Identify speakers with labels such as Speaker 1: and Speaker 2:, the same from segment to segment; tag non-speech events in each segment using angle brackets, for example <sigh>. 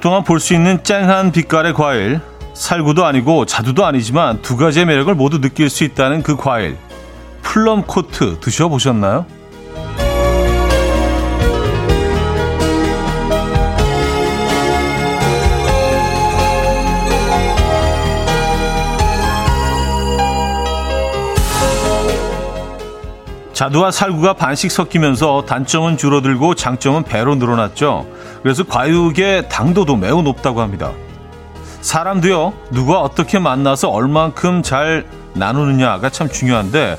Speaker 1: 동안 볼 수 있는 쨍한 빛깔의 과일. 살구도 아니고 자두도 아니지만 두 가지의 매력을 모두 느낄 수 있다는 그 과일. 플럼 코트 드셔보셨나요? 자두와 살구가 반씩 섞이면서 단점은 줄어들고 장점은 배로 늘어났죠. 그래서 과육의 당도도 매우 높다고 합니다. 사람도요, 누가 어떻게 만나서 얼만큼 잘 나누느냐가 참 중요한데,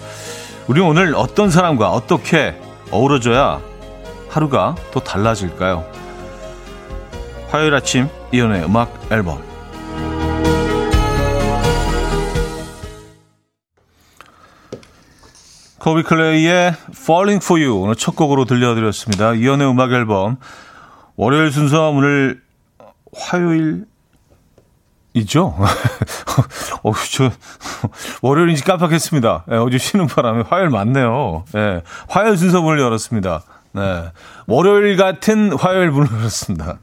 Speaker 1: 우리 오늘 어떤 사람과 어떻게 어우러져야 하루가 더 달라질까요? 화요일 아침 이연의 음악 앨범 코비 클레이의 Falling for You 오늘 첫 곡으로 들려드렸습니다. 이연의 음악 앨범 월요일 순서 오늘 화요일 이죠? <laughs> 어, 저, 월요일인지 깜빡했습니다. 네, 어제 쉬는 바람에 화요일 맞네요. 네, 화요일 순서 문을 열었습니다. 네. 월요일 같은 화요일 문을 <laughs> 열었습니다.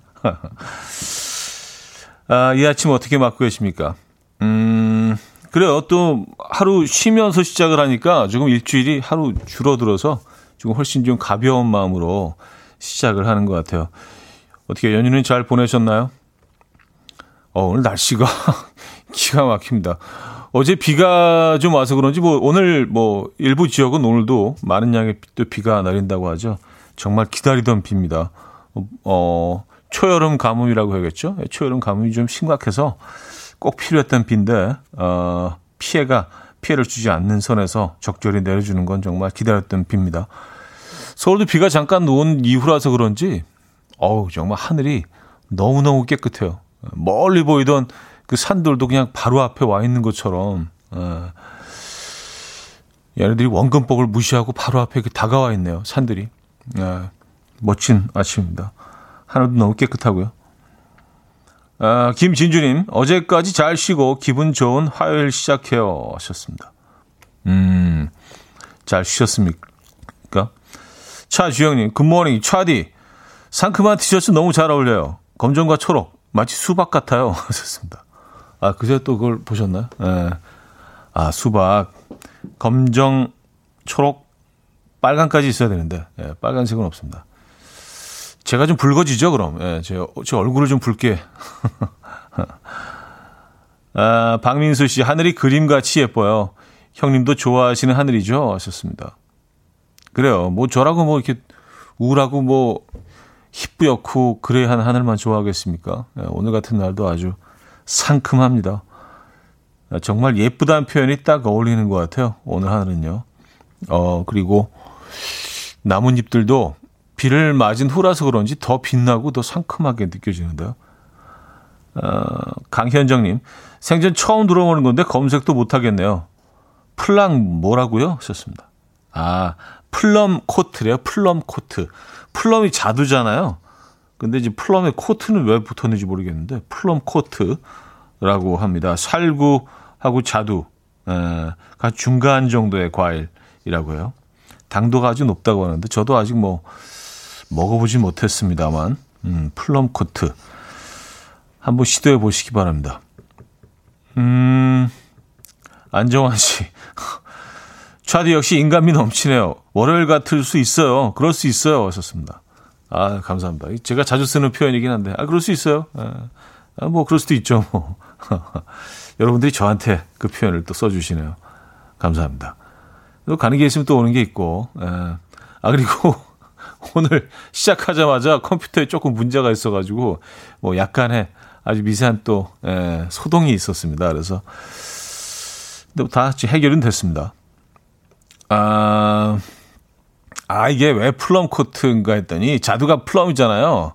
Speaker 1: 아, 이 아침 어떻게 맞고 계십니까? 음, 그래요. 또 하루 쉬면서 시작을 하니까 조금 일주일이 하루 줄어들어서 조금 훨씬 좀 가벼운 마음으로 시작을 하는 것 같아요. 어떻게 연휴는 잘 보내셨나요? 어, 오늘 날씨가 <laughs> 기가 막힙니다. 어제 비가 좀 와서 그런지 뭐 오늘 뭐 일부 지역은 오늘도 많은 양의 또 비가 내린다고 하죠. 정말 기다리던 비입니다. 어, 초여름 가뭄이라고 해야겠죠. 초여름 가뭄이 좀 심각해서 꼭 필요했던 비인데 어, 피해가 피해를 주지 않는 선에서 적절히 내려주는 건 정말 기다렸던 비입니다. 서울도 비가 잠깐 놓은 이후라서 그런지 어우 정말 하늘이 너무너무 깨끗해요. 멀리 보이던 그 산들도 그냥 바로 앞에 와 있는 것처럼 어, 얘네들이 원근법을 무시하고 바로 앞에 다가와 있네요. 산들이. 어, 멋진 아침입니다. 하늘도 너무 깨끗하고요. 아, 김진주님, 어제까지 잘 쉬고 기분 좋은 화요일 시작해요. 하셨습니다. 음, 잘 쉬셨습니까? 차주영님, 굿모닝, 차디. 상큼한 티셔츠 너무 잘 어울려요. 검정과 초록, 마치 수박 같아요. <laughs> 하셨습니다. 아, 그새 또 그걸 보셨나요? 네. 아, 수박. 검정, 초록, 빨간까지 있어야 되는데, 네, 빨간색은 없습니다. 제가 좀 붉어지죠, 그럼. 예, 제, 제 얼굴을 좀 붉게. <laughs> 아, 박민수 씨, 하늘이 그림같이 예뻐요. 형님도 좋아하시는 하늘이죠? 하셨습니다. 그래요. 뭐, 저라고 뭐, 이렇게 우울하고 뭐, 희뿌옇고, 그래한 하늘만 좋아하겠습니까? 예, 오늘 같은 날도 아주 상큼합니다. 아, 정말 예쁘다는 표현이 딱 어울리는 것 같아요. 오늘 하늘은요. 어, 그리고 나뭇잎들도 비를 맞은 후라서 그런지 더 빛나고 더 상큼하게 느껴지는데요. 어, 강현정님, 생전 처음 들어보는 건데 검색도 못하겠네요. 플랑 뭐라고요? 하셨습니다. 아, plumcot이래요. plumcot. plum이 자두잖아요. 근데 이제 plum에 cot는 왜 붙었는지 모르겠는데 plumcot이라고 합니다. 살구하고 자두, 에, 중간 정도의 과일이라고 해요. 당도가 아주 높다고 하는데 저도 아직 뭐 먹어보지 못했습니다만, 음, 플럼 코트. 한번 시도해 보시기 바랍니다. 음, 안정환 씨. 차디 역시 인간미 넘치네요. 월요일 같을 수 있어요. 그럴 수 있어요. 하셨습니다. 아, 감사합니다. 제가 자주 쓰는 표현이긴 한데, 아, 그럴 수 있어요. 아, 뭐, 그럴 수도 있죠. 뭐. <laughs> 여러분들이 저한테 그 표현을 또 써주시네요. 감사합니다. 또 가는 게 있으면 또 오는 게 있고, 에. 아, 그리고 <laughs> 오늘 시작하자마자 컴퓨터에 조금 문제가 있어가지고 뭐 약간의 아주 미세한 또 예, 소동이 있었습니다. 그래서 근데 다 해결은 됐습니다. 아, 아 이게 왜 plumcot인가 했더니 자두가 plum이잖아요.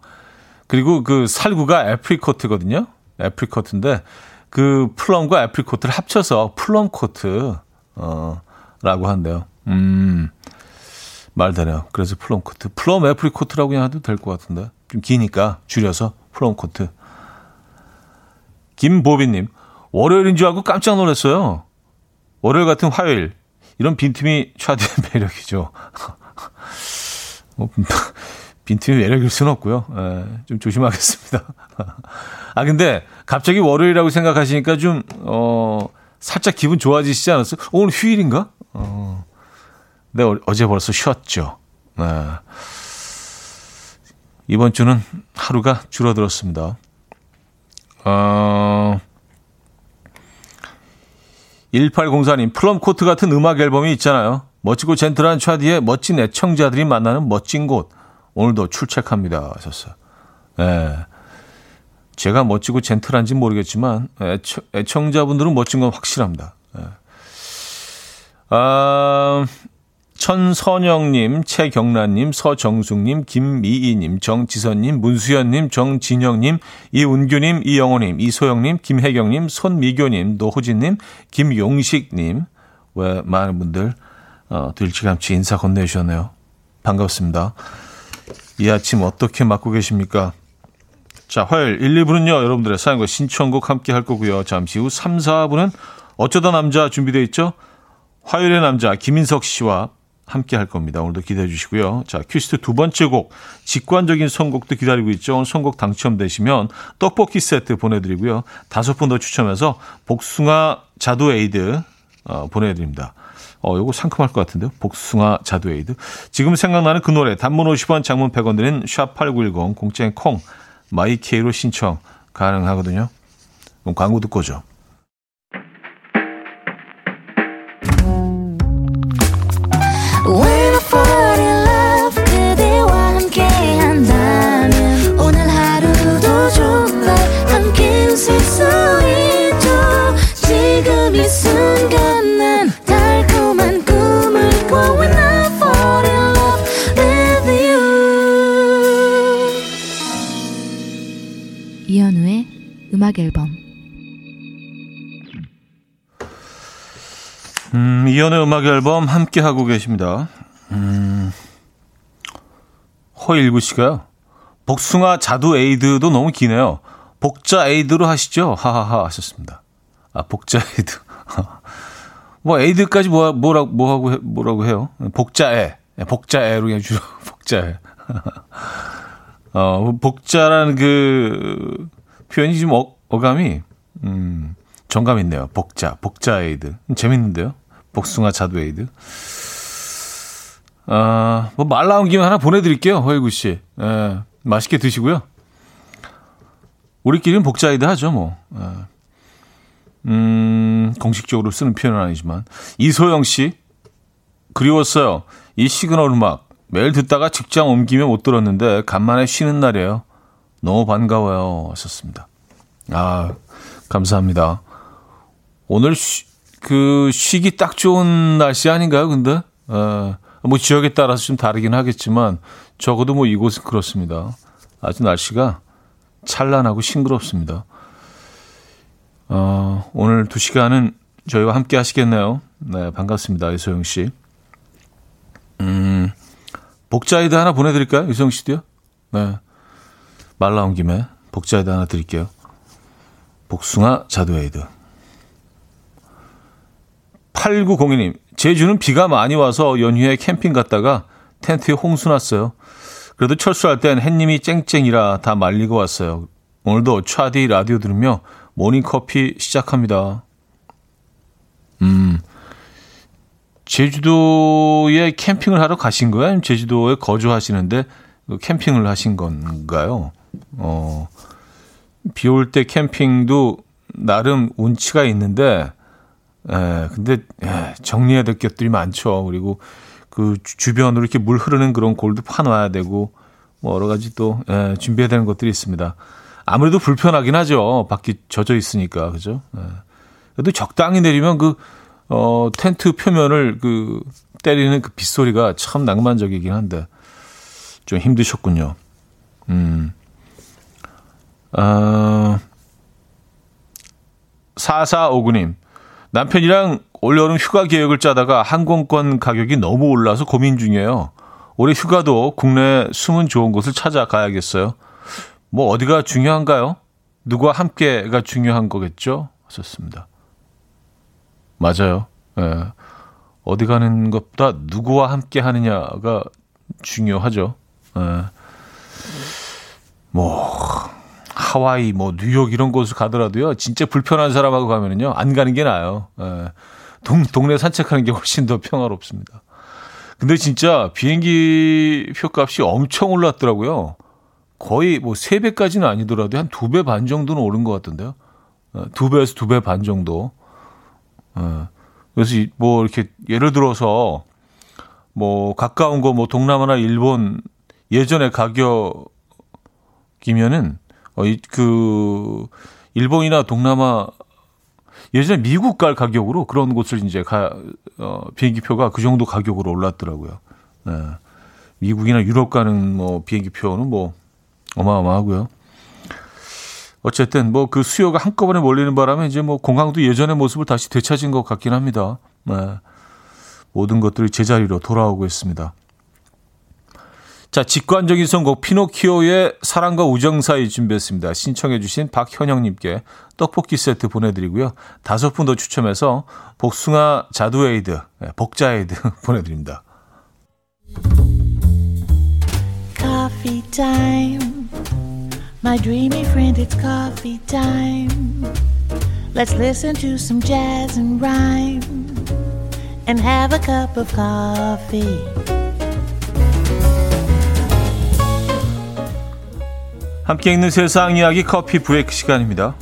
Speaker 1: 그리고 그 살구가 apricot거든요. apricot인데 그 plum과 apricot를 합쳐서 plumcot 어 라고 한대요. 음. 말 되네요. 그래서 plumcot. plum apricot라고 그냥 해도 될 것 같은데. 좀 기니까 줄여서 plumcot. 김보빈 님, 월요일인 줄 알고 깜짝 놀랐어요. 월요일 같은 화요일. 이런 빈틈이 차디의 <laughs> 매력이죠. 뭐, 빈틈이 매력일 수는 없고요. 예, 좀 조심하겠습니다. <laughs> 아, 근데 갑자기 월요일이라고 생각하시니까 좀, 어, 살짝 기분 좋아지시지 않았어요? 오늘 휴일인가? 어, 네, 어제 벌써 쉬었죠. 네. 이번 주는 하루가 줄어들었습니다. 어, 1804님, 플럼 코트 같은 음악 앨범이 있잖아요. 멋지고 젠틀한 차디에 멋진 애청자들이 만나는 멋진 곳. 오늘도 출첵합니다. 하셨어요. 예. 제가 멋지고 젠틀한지 모르겠지만, 애청, 애청자분들은 멋진 건 확실합니다. 예. 아, 천선영님, 최경란님, 서정숙님, 김미희님, 정지선님, 문수연님, 정진영님, 이운규님, 이영호님, 이소영님, 김혜경님, 손미교님, 노호진님, 김용식님, 왜 많은 분들 어, 들치감치 인사 건네주셨네요. 반갑습니다. 이 아침 어떻게 맞고 계십니까? 자, 화요일 1, 2부는요, 여러분들의 사연과 신청곡 함께 할 거고요. 잠시 후 3, 4부는 어쩌다 남자 준비되어 있죠? 화요일의 남자 김인석 씨와 함께 할 겁니다. 오늘도 기대해 주시고요. 자, 퀴스트 두 번째 곡, 직관적인 선곡도 기다리고 있죠. 선곡 당첨되시면 떡볶이 세트 보내드리고요. 다섯 분 더 추첨해서 복숭아 자두 에이드 어, 보내드립니다. 어, 요거 상큼할 것 같은데요. 복숭아 자두 에이드. 지금 생각나는 그 노래, 단문 50원, 장문 100원 드는 샵8910, 공짜인 콩, 마이케이로 신청 가능하거든요. 그럼 광고 듣고 오죠.
Speaker 2: 음악 앨범
Speaker 1: 음, 이연의 음악 앨범 함께 하고 계십니다. 음, 허일구 씨가요. 복숭아 자두 에이드도 너무 기네요. 복자 에이드로 하시죠. 하하하 하셨습니다. 아, 복자 에이드. <laughs> 뭐 에이드까지 뭐 뭐라고 뭐 하고 뭐라고 해요? 복자에. 복자에로 그냥 주로 <laughs> 복자에. <laughs> 어, 복자라는 그 표현이 좀 어, 어감이 음, 정감 있네요. 복자, 복자 에이드. 재밌는데요. 복숭아 자두 에이드. 아, 뭐 말 나온 김에 하나 보내드릴게요. 허일구 씨. 예, 맛있게 드시고요. 우리끼리는 복자 에이드 하죠, 뭐. 예. 음, 공식적으로 쓰는 표현은 아니지만. 이소영 씨. 그리웠어요. 이 시그널 음악. 매일 듣다가 직장 옮기면 못 들었는데 간만에 쉬는 날이에요. 너무 반가워요. 하셨습니다. 아, 감사합니다. 오늘 쉬, 그 쉬기 딱 좋은 날씨 아닌가요? 근데 어, 뭐 지역에 따라서 좀 다르긴 하겠지만 적어도 뭐 이곳은 그렇습니다. 아주 날씨가 찬란하고 싱그럽습니다. 어, 오늘 두 시간은 저희와 함께 하시겠네요. 네, 반갑습니다. 이소영 씨. 음, 복자이드 하나 보내드릴까요? 이소영 씨도요? 네. 말 나온 김에 복자에다 하나 드릴게요. 복숭아 자두에이드. 8902님, 제주는 비가 많이 와서 연휴에 캠핑 갔다가 텐트에 홍수 났어요. 그래도 철수할 땐 햇님이 쨍쨍이라 다 말리고 왔어요. 오늘도 차디 라디오 들으며 모닝커피 시작합니다. 음, 제주도에 캠핑을 하러 가신 거예요? 제주도에 거주하시는데 그 캠핑을 하신 건가요? 어, 비 올 때 캠핑도 나름 운치가 있는데, 에, 예, 근데, 에, 예, 정리해야 될 것들이 많죠. 그리고 그 주변으로 이렇게 물 흐르는 그런 골도 파놔야 되고, 뭐 여러 가지 또, 에, 예, 준비해야 되는 것들이 있습니다. 아무래도 불편하긴 하죠. 밖이 젖어 있으니까. 그죠? 에. 그래도 적당히 내리면 그, 어, 텐트 표면을 그, 때리는 그 빗소리가 참 낭만적이긴 한데, 좀 힘드셨군요. 음. 어, 4459님. 남편이랑 올여름 휴가 계획을 짜다가 항공권 가격이 너무 올라서 고민 중이에요. 올해 휴가도 국내 숨은 좋은 곳을 찾아가야겠어요. 뭐 어디가 중요한가요? 누구와 함께가 중요한 거겠죠? 하셨습니다. 맞아요. 예. 어디 가는 것보다 누구와 함께 하느냐가 중요하죠. 예. 뭐 하와이, 뭐 뉴욕 이런 곳을 가더라도요. 진짜 불편한 사람하고 가면은요 안 가는 게 나아요. 예. 동, 동네 산책하는 게 훨씬 더 평화롭습니다. 근데 진짜 비행기 표값이 엄청 올랐더라고요. 거의 뭐 3배까지는 아니더라도 한 2배 반 정도는 오른 것 같던데요. 2배에서 어, 2배 반 정도. 어, 그래서 뭐 이렇게 예를 들어서 뭐 가까운 거 뭐 동남아나 일본 예전에 가격이면은 어그 일본이나 동남아 예전에 미국 갈 가격으로 그런 곳을 이제 가 어, 비행기 표가 그 정도 가격으로 올랐더라고요. 네. 미국이나 유럽 가는 뭐 비행기 표는 뭐 어마어마하고요. 어쨌든 뭐 그 수요가 한꺼번에 몰리는 바람에 이제 뭐 공항도 예전의 모습을 다시 되찾은 것 같긴 합니다. 네. 모든 것들이 제자리로 돌아오고 있습니다. 자, 직관적인 선곡 피노키오의 사랑과 우정 사이 준비했습니다. 신청해 주신 박현영 님께 떡볶이 세트 보내드리고요. 다섯 분 더 추첨해서 복숭아 자두에이드, 네, 복자에이드 보내드립니다. Coffee time. My dreamy friend, it's coffee time. Let's listen to some jazz and rhyme and have a cup of coffee. 함께 있는 세상 이야기 커피 브레이크 시간입니다.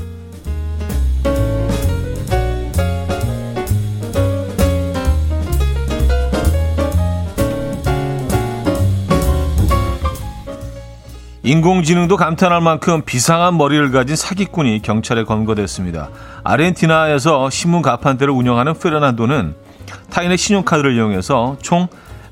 Speaker 1: 인공지능도 감탄할 만큼 비상한 머리를 가진 사기꾼이 경찰에 검거됐습니다. 아르헨티나에서 신문 가판대를 운영하는 페르난도는 타인의 신용카드를 이용해서 총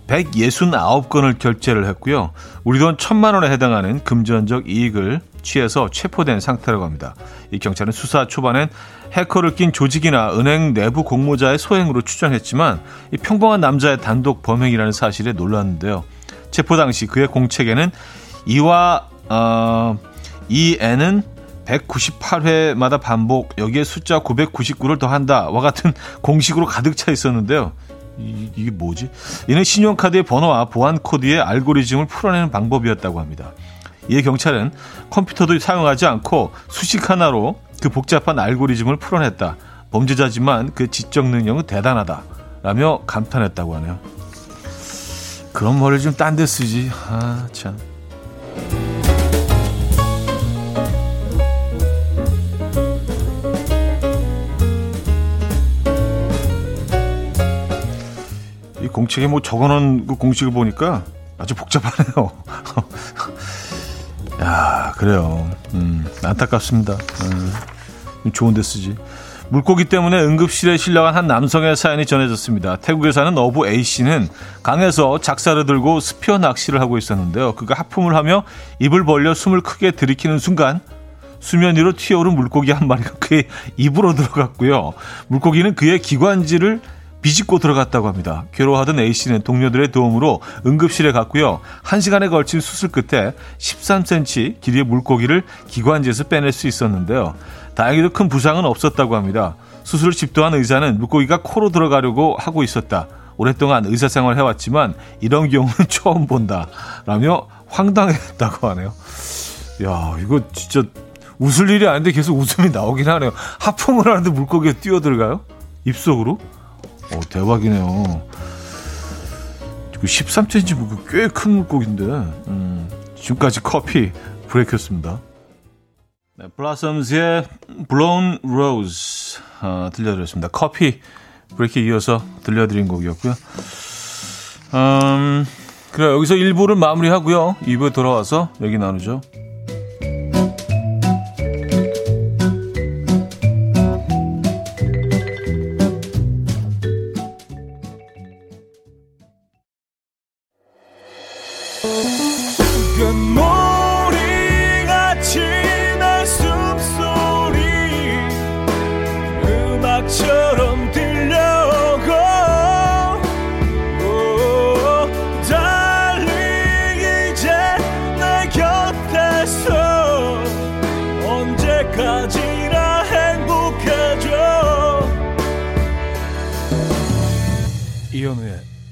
Speaker 1: 169건을 결제를 했고요. 우리 돈 천만 원에 해당하는 금전적 이익을 취해서 체포된 상태라고 합니다. 이 경찰은 수사 초반엔 해커를 낀 조직이나 은행 내부 공모자의 소행으로 추정했지만 이 평범한 남자의 단독 범행이라는 사실에 놀랐는데요. 체포 당시 그의 공책에는 이와 어, 이 애는 198회마다 반복 여기에 숫자 999를 더한다와 같은 공식으로 가득 차 있었는데요. 이, 이게 뭐지? 이는 신용카드의 번호와 보안 코드의 알고리즘을 풀어내는 방법이었다고 합니다. 이에 경찰은 컴퓨터도 사용하지 않고 수식 하나로 그 복잡한 알고리즘을 풀어냈다. 범죄자지만 그 지적 능력은 대단하다. 라며 감탄했다고 하네요. 그런 머리를 좀 딴 데 쓰지. 아, 참. 공책에 뭐 적어놓은 그 공식을 보니까 아주 복잡하네요. <laughs> 야, 그래요. 음, 안타깝습니다. 음, 좋은 데 쓰지. 물고기 때문에 응급실에 실려간 한 남성의 사연이 전해졌습니다. 태국에 사는 어부 A씨는 강에서 작사를 들고 스피어 낚시를 하고 있었는데요. 그가 하품을 하며 입을 벌려 숨을 크게 들이키는 순간 수면 위로 튀어오른 물고기 한 마리가 그의 입으로 들어갔고요. 물고기는 그의 기관지를 비집고 들어갔다고 합니다. 괴로워하던 A씨는 동료들의 도움으로 응급실에 갔고요. 1시간에 걸친 수술 끝에 13cm 길이의 물고기를 기관지에서 빼낼 수 있었는데요. 다행히도 큰 부상은 없었다고 합니다. 수술을 집도한 의사는 물고기가 코로 들어가려고 하고 있었다. 오랫동안 의사 생활을 해왔지만 이런 경우는 <laughs> 처음 본다. 라며 황당했다고 하네요. 야, 이거 진짜 웃을 일이 아닌데 계속 웃음이 나오긴 하네요. 하품을 하는데 물고기가 뛰어들어가요? 입속으로? 어, 대박이네요. 13cm 그뭐 꽤큰 물고기인데, 음, 지금까지 커피 브레이크였습니다. 네, 블라썸즈의 Blown Rose 어, 들려드렸습니다. 커피 브레이크 이어서 들려드린 곡이었고요. 음, 그래 여기서 1부를 마무리하고요. 2부에 돌아와서 얘기 나누죠.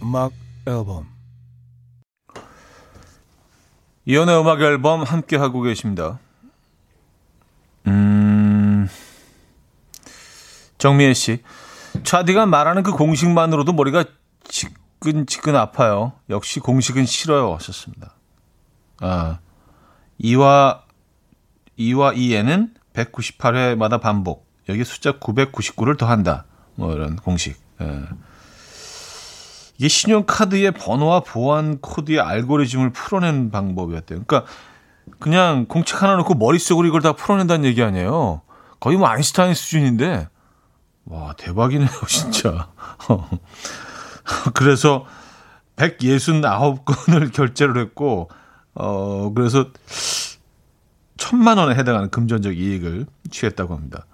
Speaker 1: 음악 앨범 이연의 음악 앨범 함께 하고 계십니다. 음. 정미애 씨. 차디가 말하는 그 공식만으로도 머리가 지끈지끈 아파요. 역시 공식은 싫어요. 하셨습니다. 아. 이와 이와 이에는 198회마다 반복. 여기 숫자 999를 더한다. 뭐 이런 공식. 예. 이게 신용카드의 번호와 보안 코드의 알고리즘을 풀어낸 방법이었대요. 그러니까 그냥 공책 하나 놓고 머릿속으로 이걸 다 풀어낸다는 얘기 아니에요. 거의 뭐 아인슈타인 수준인데 와 대박이네요 <laughs> 진짜. <laughs> 그래서 169건을 <laughs> 결제를 했고 어 그래서 천만 원에 해당하는 금전적 이익을 취했다고 합니다.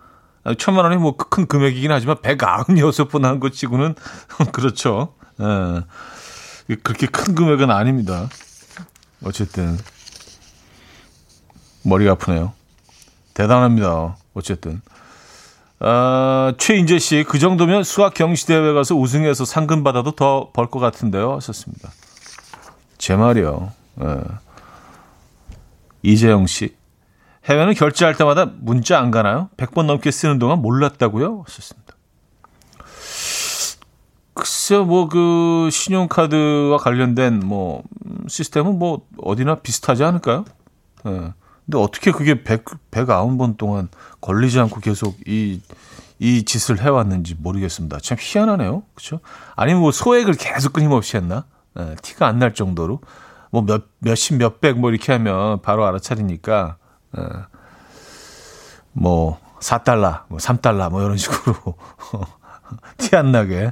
Speaker 1: 천만 원이 뭐 큰 금액이긴 하지만 196번 한 것 치고는 그렇죠. 예. 그렇게 큰 금액은 아닙니다. 어쨌든 머리가 아프네요. 대단합니다. 어쨌든. 아, 최인재 씨, 그 정도면 수학 경시대회 가서 우승해서 상금 받아도 더 벌 것 같은데요. 하셨습니다. 제 말이요. 예. 이재영 씨, 해외는 결제할 때마다 문자 안 가나요? 100번 넘게 쓰는 동안 몰랐다고요? 하셨습니다. 글쎄요, 뭐, 그, 신용카드와 관련된, 뭐, 시스템은 뭐, 어디나 비슷하지 않을까요? 예. 근데 어떻게 그게 100, 109번 동안 걸리지 않고 계속 이, 이 짓을 해왔는지 모르겠습니다. 참 희한하네요. 그쵸? 아니면 뭐 소액을 계속 끊임없이 했나? 예, 티가 안 날 정도로. 뭐 몇, 몇십, 몇백 뭐 이렇게 하면 바로 알아차리니까, 예, 뭐, 4달러, 뭐 3달러, 뭐 이런 식으로. <laughs> 티 안 나게.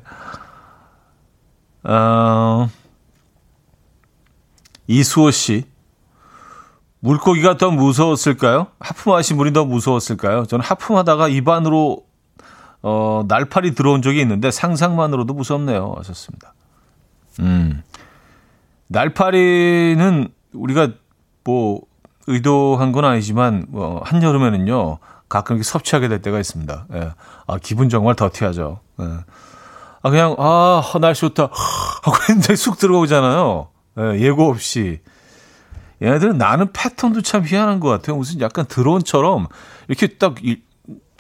Speaker 1: 어, 이수호 씨. 물고기가 더 무서웠을까요? 하품하신 분이 더 무서웠을까요? 저는 하품하다가 입안으로 어, 날파리 들어온 적이 있는데 상상만으로도 무섭네요. 하셨습니다. 음. 날파리는 우리가 뭐 의도한 건 아니지만 뭐 한여름에는요. 가끔 이렇게 섭취하게 될 때가 있습니다. 예. 아, 기분 정말 더티하죠. 예. 아, 그냥, 아, 날씨 좋다. 하고 <laughs> 했는데 쑥 들어오잖아요. 예, 예고 없이. 얘네들은 나는 패턴도 참 희한한 것 같아요. 무슨 약간 드론처럼 이렇게 딱 이,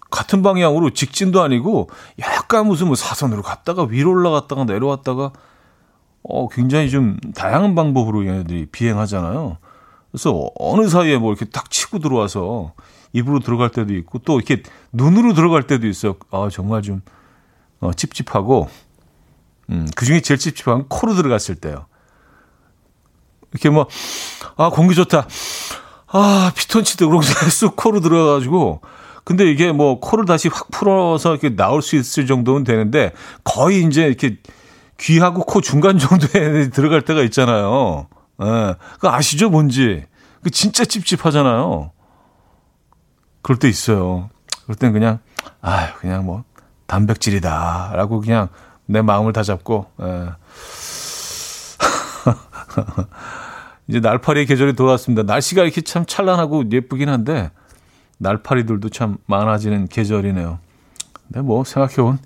Speaker 1: 같은 방향으로 직진도 아니고 약간 무슨 뭐 사선으로 갔다가 위로 올라갔다가 내려왔다가 어 굉장히 좀 다양한 방법으로 얘네들이 비행하잖아요. 그래서 어느 사이에 뭐 이렇게 딱 치고 들어와서 입으로 들어갈 때도 있고 또 이렇게 눈으로 들어갈 때도 있어요. 아 정말 좀 어, 찝찝하고 음, 그 중에 제일 찝찝한 건 코로 들어갔을 때요. 이렇게 뭐, 아, 공기 좋다. 아, 피톤치드 그러고 <laughs> 쑥 코로 들어가가지고. 근데 이게 뭐 코를 다시 확 풀어서 이렇게 나올 수 있을 정도는 되는데 거의 이제 이렇게 귀하고 코 중간 정도에 <laughs> 들어갈 때가 있잖아요. 예. 그 아시죠? 뭔지. 그 진짜 찝찝하잖아요. 그럴 때 있어요. 그럴 땐 그냥, 아 그냥 뭐, 단백질이다. 라고 그냥 내 마음을 다 잡고, 예. <laughs> 이제 날파리의 계절이 돌아왔습니다. 날씨가 이렇게 참 찬란하고 예쁘긴 한데 날파리들도 참 많아지는 계절이네요. 근데 뭐 생각해본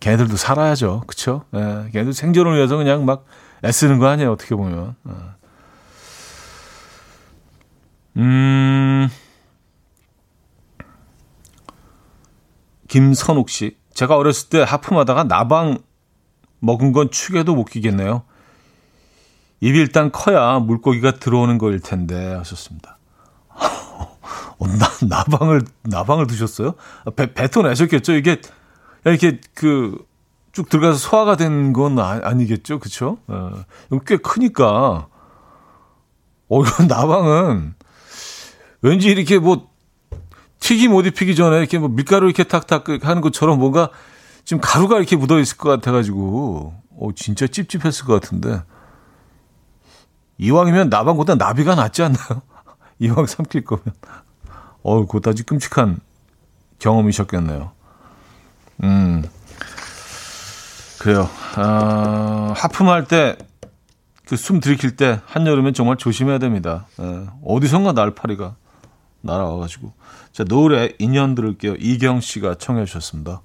Speaker 1: 걔들도 살아야죠. 그쵸? 예, 걔들 생존을 위해서 그냥 막 애쓰는 거 아니에요. 어떻게 보면. 예. 음, 김선욱 씨. 제가 어렸을 때 하품하다가 나방 먹은 건 축에도 못 끼겠네요. 입이 일단 커야 물고기가 들어오는 거일 텐데 하셨습니다. <laughs> 어, 나, 나방을 나방을 드셨어요? 배, 뱉어내셨겠죠? 이게 이렇게 그 쭉 들어가서 소화가 된 건 아, 니겠죠 그쵸? 어, 꽤 크니까. 어, 이건 <laughs> 나방은 왠지 이렇게 뭐 튀김 못 입히기 전에 이렇게 뭐 밀가루 이렇게 탁탁 하는 것처럼 뭔가 지금 가루가 이렇게 묻어 있을 것 같아가지고, 어, 진짜 찝찝했을 것 같은데. 이왕이면 나방보다 나비가 낫지 않나요? <laughs> 이왕 삼킬 거면. 어우, 그것도 아주 끔찍한 경험이셨겠네요. 음. 그래요. 아, 하품할 때, 그 숨 들이킬 때, 한여름엔 정말 조심해야 됩니다. 예, 어디선가 날파리가 날아와가지고. 자, 노래 인연 들을게요. 이경 씨가 청해 주셨습니다.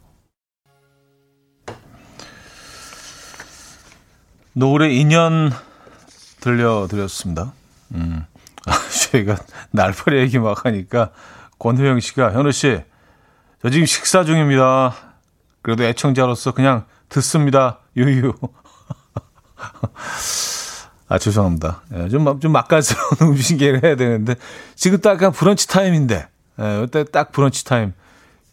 Speaker 1: 노래 인연 들려드렸습니다. 음. <laughs> 아, 저희가 날파리 얘기 막 하니까 권효영 씨가 현우 씨, 저 지금 식사 중입니다. 그래도 애청자로서 그냥 듣습니다. 유유. <laughs> 아, 죄송합니다. 예, 좀, 좀 맛깔스러운 <laughs> 음식을 해야 되는데, 지금 딱 약간 브런치 타임인데, 예, 이때 딱 브런치 타임.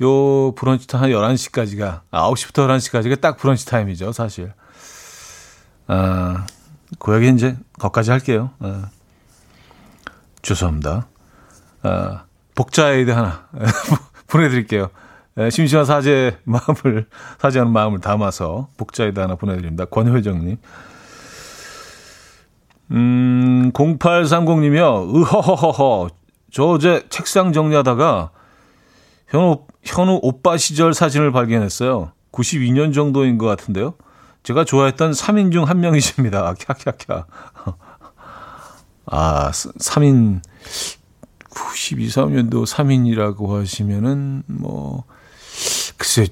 Speaker 1: 요 브런치 타임 한 11시까지가, 9시부터 11시까지가 딱 브런치 타임이죠, 사실. 아, 그 얘기 이제 거기까지 할게요. 아, 죄송합니다. 아, 복자 에이드 하나 <laughs> 보내드릴게요. 에, 심심한 사죄 마음을, 사죄하는 마음을 담아서 복자 에이드 하나 보내드립니다. 권효정님. 음, 0830님이요. 으허허허허. 저 어제 책상 정리하다가 현우, 현우 오빠 시절 사진을 발견했어요. 92년 정도인 것 같은데요. 제가 좋아했던 3인 중 한 명이십니다. 캬캬캬. 아, 3인, 92, 3년도 3인이라고 하시면은, 뭐, 글쎄,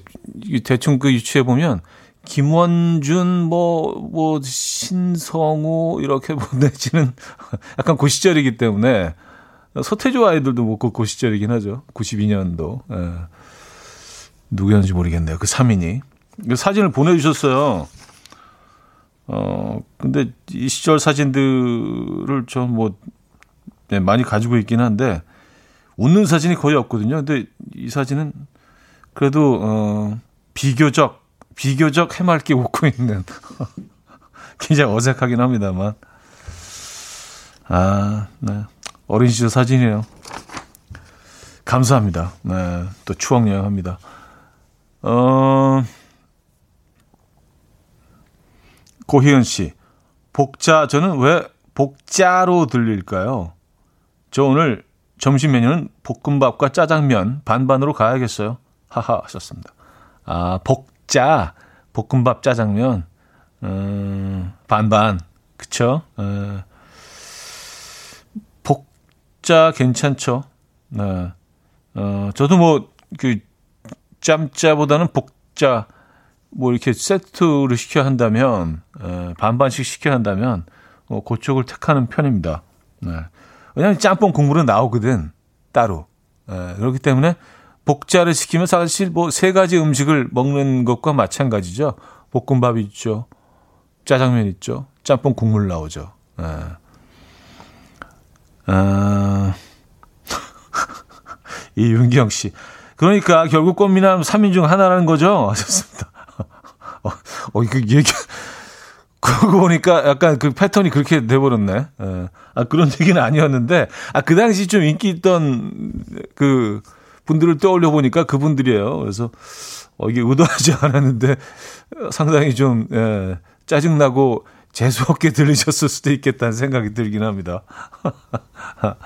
Speaker 1: 대충 그 유추해 보면, 김원준, 뭐, 뭐, 신성우, 이렇게 <laughs> 보내지는 약간 그 시절이기 때문에, 서태조 아이들도 뭐, 그, 그 시절이긴 하죠. 92년도. 예. 누구였는지 모르겠네요. 그 3인이. 그 사진을 보내주셨어요. 어, 근데 이 시절 사진들을 좀 뭐, 네, 많이 가지고 있긴 한데, 웃는 사진이 거의 없거든요. 근데 이 사진은 그래도, 어, 비교적, 비교적 해맑게 웃고 있는. <laughs> 굉장히 어색하긴 합니다만. 아, 네. 어린 시절 사진이에요. 감사합니다. 네. 또 추억 여행합니다. 어, 고희은 씨. 복자, 저는 왜 복자로 들릴까요? 저 오늘 점심 메뉴는 볶음밥과 짜장면 반반으로 가야겠어요. 하하 하셨습니다. 아, 복 자, 볶음밥 짜장면, 음, 반반. 그쵸? 에, 복자 괜찮죠? 네. 어, 저도 뭐, 그, 짬짜보다는 복자, 뭐 이렇게 세트를 시켜야 한다면 에, 반반씩 시켜야 한다면 어, 그쪽을 택하는 편입니다. 네. 왜냐하면 짬뽕 국물은 나오거든 따로 에, 그렇기 때문에 복자를 시키면 사실 뭐 세 가지 음식을 먹는 것과 마찬가지죠. 볶음밥 있죠, 짜장면 있죠, 짬뽕 국물 나오죠. 에. 아, <laughs> 이윤경 씨. 그러니까 결국 꽃미남 3인 중 하나라는 거죠? <laughs> 하셨습니다. 어, 어, 그 얘기, 그러고 보니까 약간 그 패턴이 그렇게 돼버렸네. 예. 아, 그런 <laughs> 얘기는 아니었는데, 아, 그 당시 좀 인기 있던 그 분들을 떠올려 보니까 그분들이에요. 그래서, 어, 이게 의도하지 <laughs> 않았는데 상당히 좀, 예, 짜증나고 재수없게 들리셨을 수도 있겠다는 생각이 들긴 합니다. <laughs>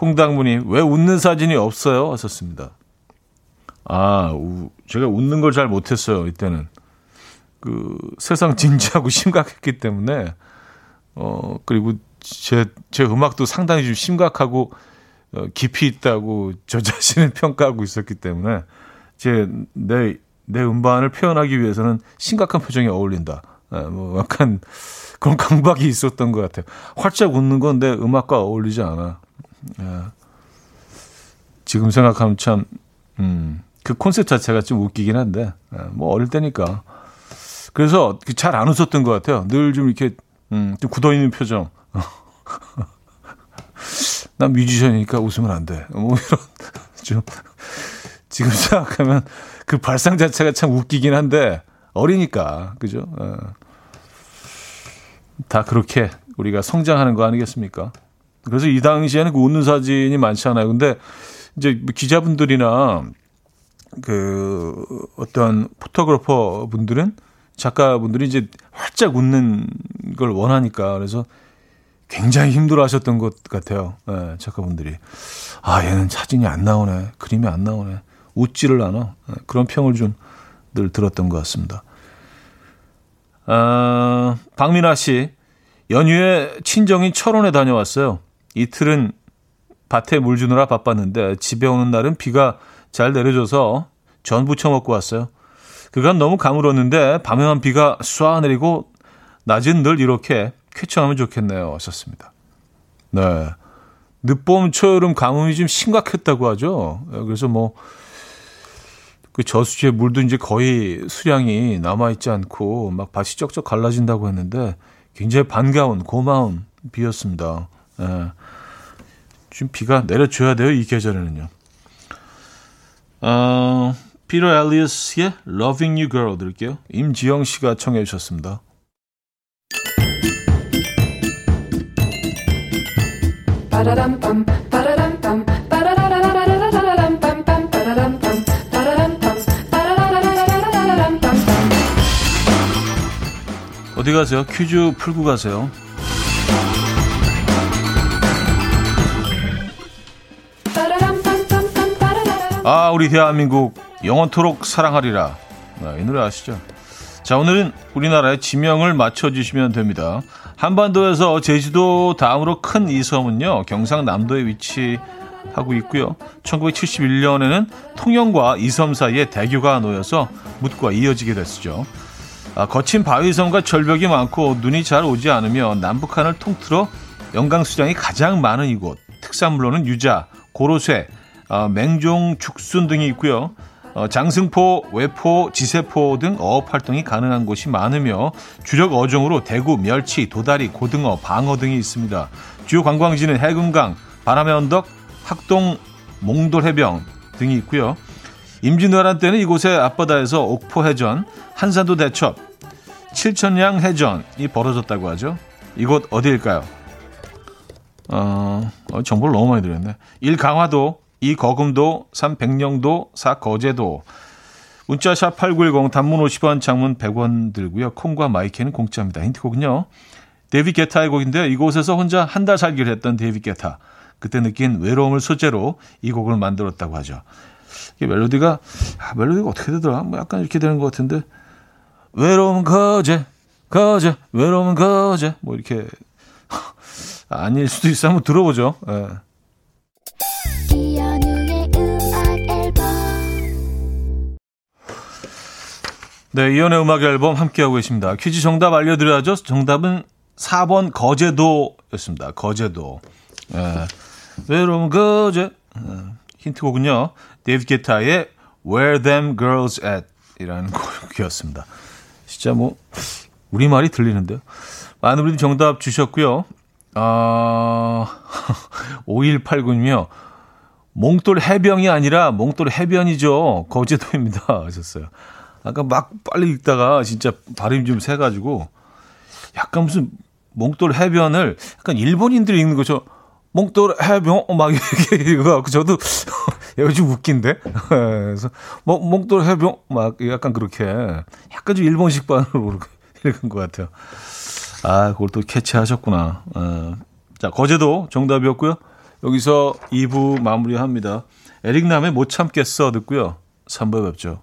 Speaker 1: 홍당무님, 왜 웃는 사진이 없어요? 하셨습니다. 아, 우, 제가 웃는 걸 잘 못했어요, 이때는. 그, 세상 진지하고 <laughs> 심각했기 때문에, 어, 그리고 제, 제 음악도 상당히 좀 심각하고, 어, 깊이 있다고 저 <laughs> 자신을 평가하고 있었기 때문에, 제, 내, 내 음반을 표현하기 위해서는 심각한 표정이 어울린다. 예, 뭐, 약간 그런 강박이 있었던 것 같아요. 활짝 웃는 건 내 음악과 어울리지 않아. 예. 지금 생각하면 참, 음, 그 콘셉트 자체가 좀 웃기긴 한데, 예, 뭐 어릴 때니까. 그래서 잘 안 웃었던 것 같아요. 늘 좀 이렇게, 음, 좀 굳어있는 표정. <laughs> 난 뮤지션이니까 웃으면 안 돼. 뭐 이런, <laughs> 좀, 지금 생각하면 그 발상 자체가 참 웃기긴 한데, 어리니까, 그죠? 어. 다 그렇게 우리가 성장하는 거 아니겠습니까? 그래서 이 당시에는 그 웃는 사진이 많지 않아요. 근데 이제 뭐 기자분들이나 그 어떤 포토그래퍼 분들은 작가분들이 이제 활짝 웃는 걸 원하니까 그래서 굉장히 힘들어 하셨던 것 같아요. 네, 작가분들이. 아, 얘는 사진이 안 나오네. 그림이 안 나오네. 웃지를 않아. 네, 그런 평을 좀 늘 들었던 것 같습니다. 아, 박민아 씨. 연휴에 친정인 철원에 다녀왔어요. 이틀은 밭에 물 주느라 바빴는데 집에 오는 날은 비가 잘 내려줘서 전 부쳐 먹고 왔어요. 그간 너무 가물었는데 밤에만 비가 쏴 내리고 낮은 늘 이렇게 쾌청하면 좋겠네요. 하셨습니다. 네. 늦봄, 초여름 가뭄이 좀 심각했다고 하죠. 예, 그래서 뭐, 그 저수지에 물도 이제 거의 수량이 남아있지 않고 막 밭이 쩍쩍 갈라진다고 했는데 굉장히 반가운, 고마운 비였습니다. 예. 좀 비가 내려줘야 돼요, 이 계절에는요. 어, 피터 엘리어스의 Loving You Girl 들을게요. 임지영 씨가 청해 주셨습니다. 어디 가세요? 퀴즈 풀고 가세요. 아, 우리 대한민국 영원토록 사랑하리라. 아, 이 노래 아시죠? 자, 오늘은 우리나라의 지명을 맞춰주시면 됩니다. 한반도에서 제주도 다음으로 큰 이 섬은요, 경상남도에 위치하고 있고요. 1971년에는 통영과 이 섬 사이에 대교가 놓여서 묻과 이어지게 됐죠. 아, 거친 바위섬과 절벽이 많고 눈이 잘 오지 않으면 남북한을 통틀어 영광수장이 가장 많은 이곳. 특산물로는 유자, 고로쇠, 어, 맹종, 죽순 등이 있고요. 어, 장승포, 외포, 지세포 등 어업 활동이 가능한 곳이 많으며 주력 어종으로 대구, 멸치, 도다리, 고등어, 방어 등이 있습니다. 주요 관광지는 해금강, 바람의 언덕, 학동, 몽돌 해변 등이 있고요. 임진왜란 때는 이곳의 앞바다에서 옥포 해전, 한산도 대첩, 칠천량 해전이 벌어졌다고 하죠. 이곳 어디일까요? 어, 어 정보를 너무 많이 드렸네. 1. 강화도, 2. 거금도, 3. 백령도, 4. 거제도. 문자 샵 8910 단문 50원, 장문 100원 들고요. 콩과 마이케이는 공짜입니다. 힌트곡은요. 데이비드 게타의 곡인데요. 이곳에서 혼자 한 달 살기를 했던 데이비드 게타. 그때 느낀 외로움을 소재로 이 곡을 만들었다고 하죠. 이 멜로디가 아, 멜로디가 어떻게 되더라? 뭐 약간 이렇게 되는 것 같은데 외로움 거제 거제 외로움 거제 뭐 이렇게 <laughs> 아닐 수도 있어 한번 들어보죠. 예. 네, 이연의 음악 앨범 함께하고 계십니다. 퀴즈 정답 알려드려야죠. 정답은 4번 거제도였습니다. 거제도. 예. 외로움 거제. 예. 힌트곡은요. 데이비 게타의 Where Them Girls At 이라는 곡이었습니다. 진짜 뭐 우리말이 들리는데요. 많은 분들이 정답 주셨고요. 아, <laughs> 5189님이요. 몽돌 해병이 아니라 몽돌 해변이죠. 거제도입니다. 하셨어요. 아까 막 빨리 읽다가 진짜 발음이 좀 세가지고 약간 무슨 몽돌 해변을 약간 일본인들이 읽는 거죠. 몽돌 해변 막 이렇게 <laughs> 이거 저도 <laughs> 이거 좀 웃긴데 <laughs> 그래서 뭐 몽돌 해변 막 약간 그렇게 약간 좀 일본식 반으로 읽은 것 같아요. 아 그걸 또 캐치하셨구나. 어. 자 거제도 정답이었고요. 여기서 2부 마무리합니다. 에릭남의 못 참겠어 듣고요. 3부 뵙죠.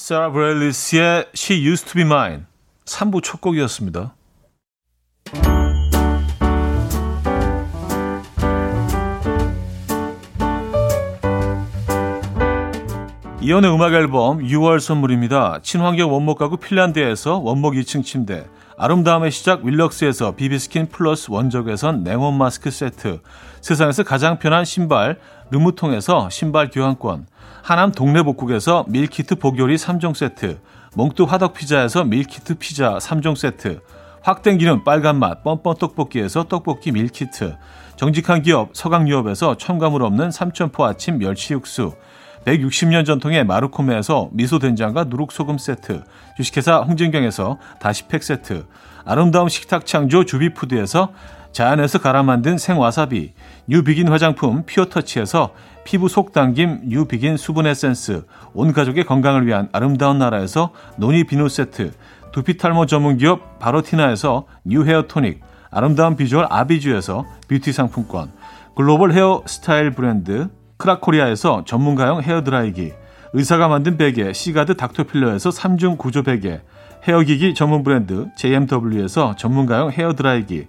Speaker 1: 사라 브레일리스의 She Used to Be Mine 3부 첫 곡이었습니다. 이현우의 음악 앨범 6월 선물입니다. 친환경 원목 가구 핀란드에서 원목 2층 침대, 아름다움의 시작 윌럭스에서 비비스킨 플러스 원적외선 냉온 마스크 세트, 세상에서 가장 편한 신발 르무통에서 신발 교환권, 하남 동네복국에서 밀키트 복요리 3종 세트, 몽뚜 화덕피자에서 밀키트 피자 3종 세트, 확 땡기는 빨간맛 뻔뻔 떡볶이에서 떡볶이 밀키트, 정직한 기업 서강유업에서 첨가물 없는 삼천포 아침 멸치 육수, 160년 전통의 마르코메에서 미소된장과 누룩소금 세트, 주식회사 홍진경에서 다시팩 세트, 아름다운 식탁 창조 주비푸드에서 자연에서 갈아 만든 생와사비, 뉴비긴 화장품 피어터치에서 피부 속 당김 뉴비긴 수분 에센스, 온 가족의 건강을 위한 아름다운 나라에서 노니 비누 세트, 두피 탈모 전문 기업 바로티나에서 뉴 헤어 토닉, 아름다운 비주얼 아비주에서 뷰티 상품권, 글로벌 헤어 스타일 브랜드 크라코리아에서 전문가용 헤어 드라이기, 의사가 만든 베개 시가드 닥터필러에서 3중 구조 베개, 헤어기기 전문 브랜드 JMW에서 전문가용 헤어 드라이기,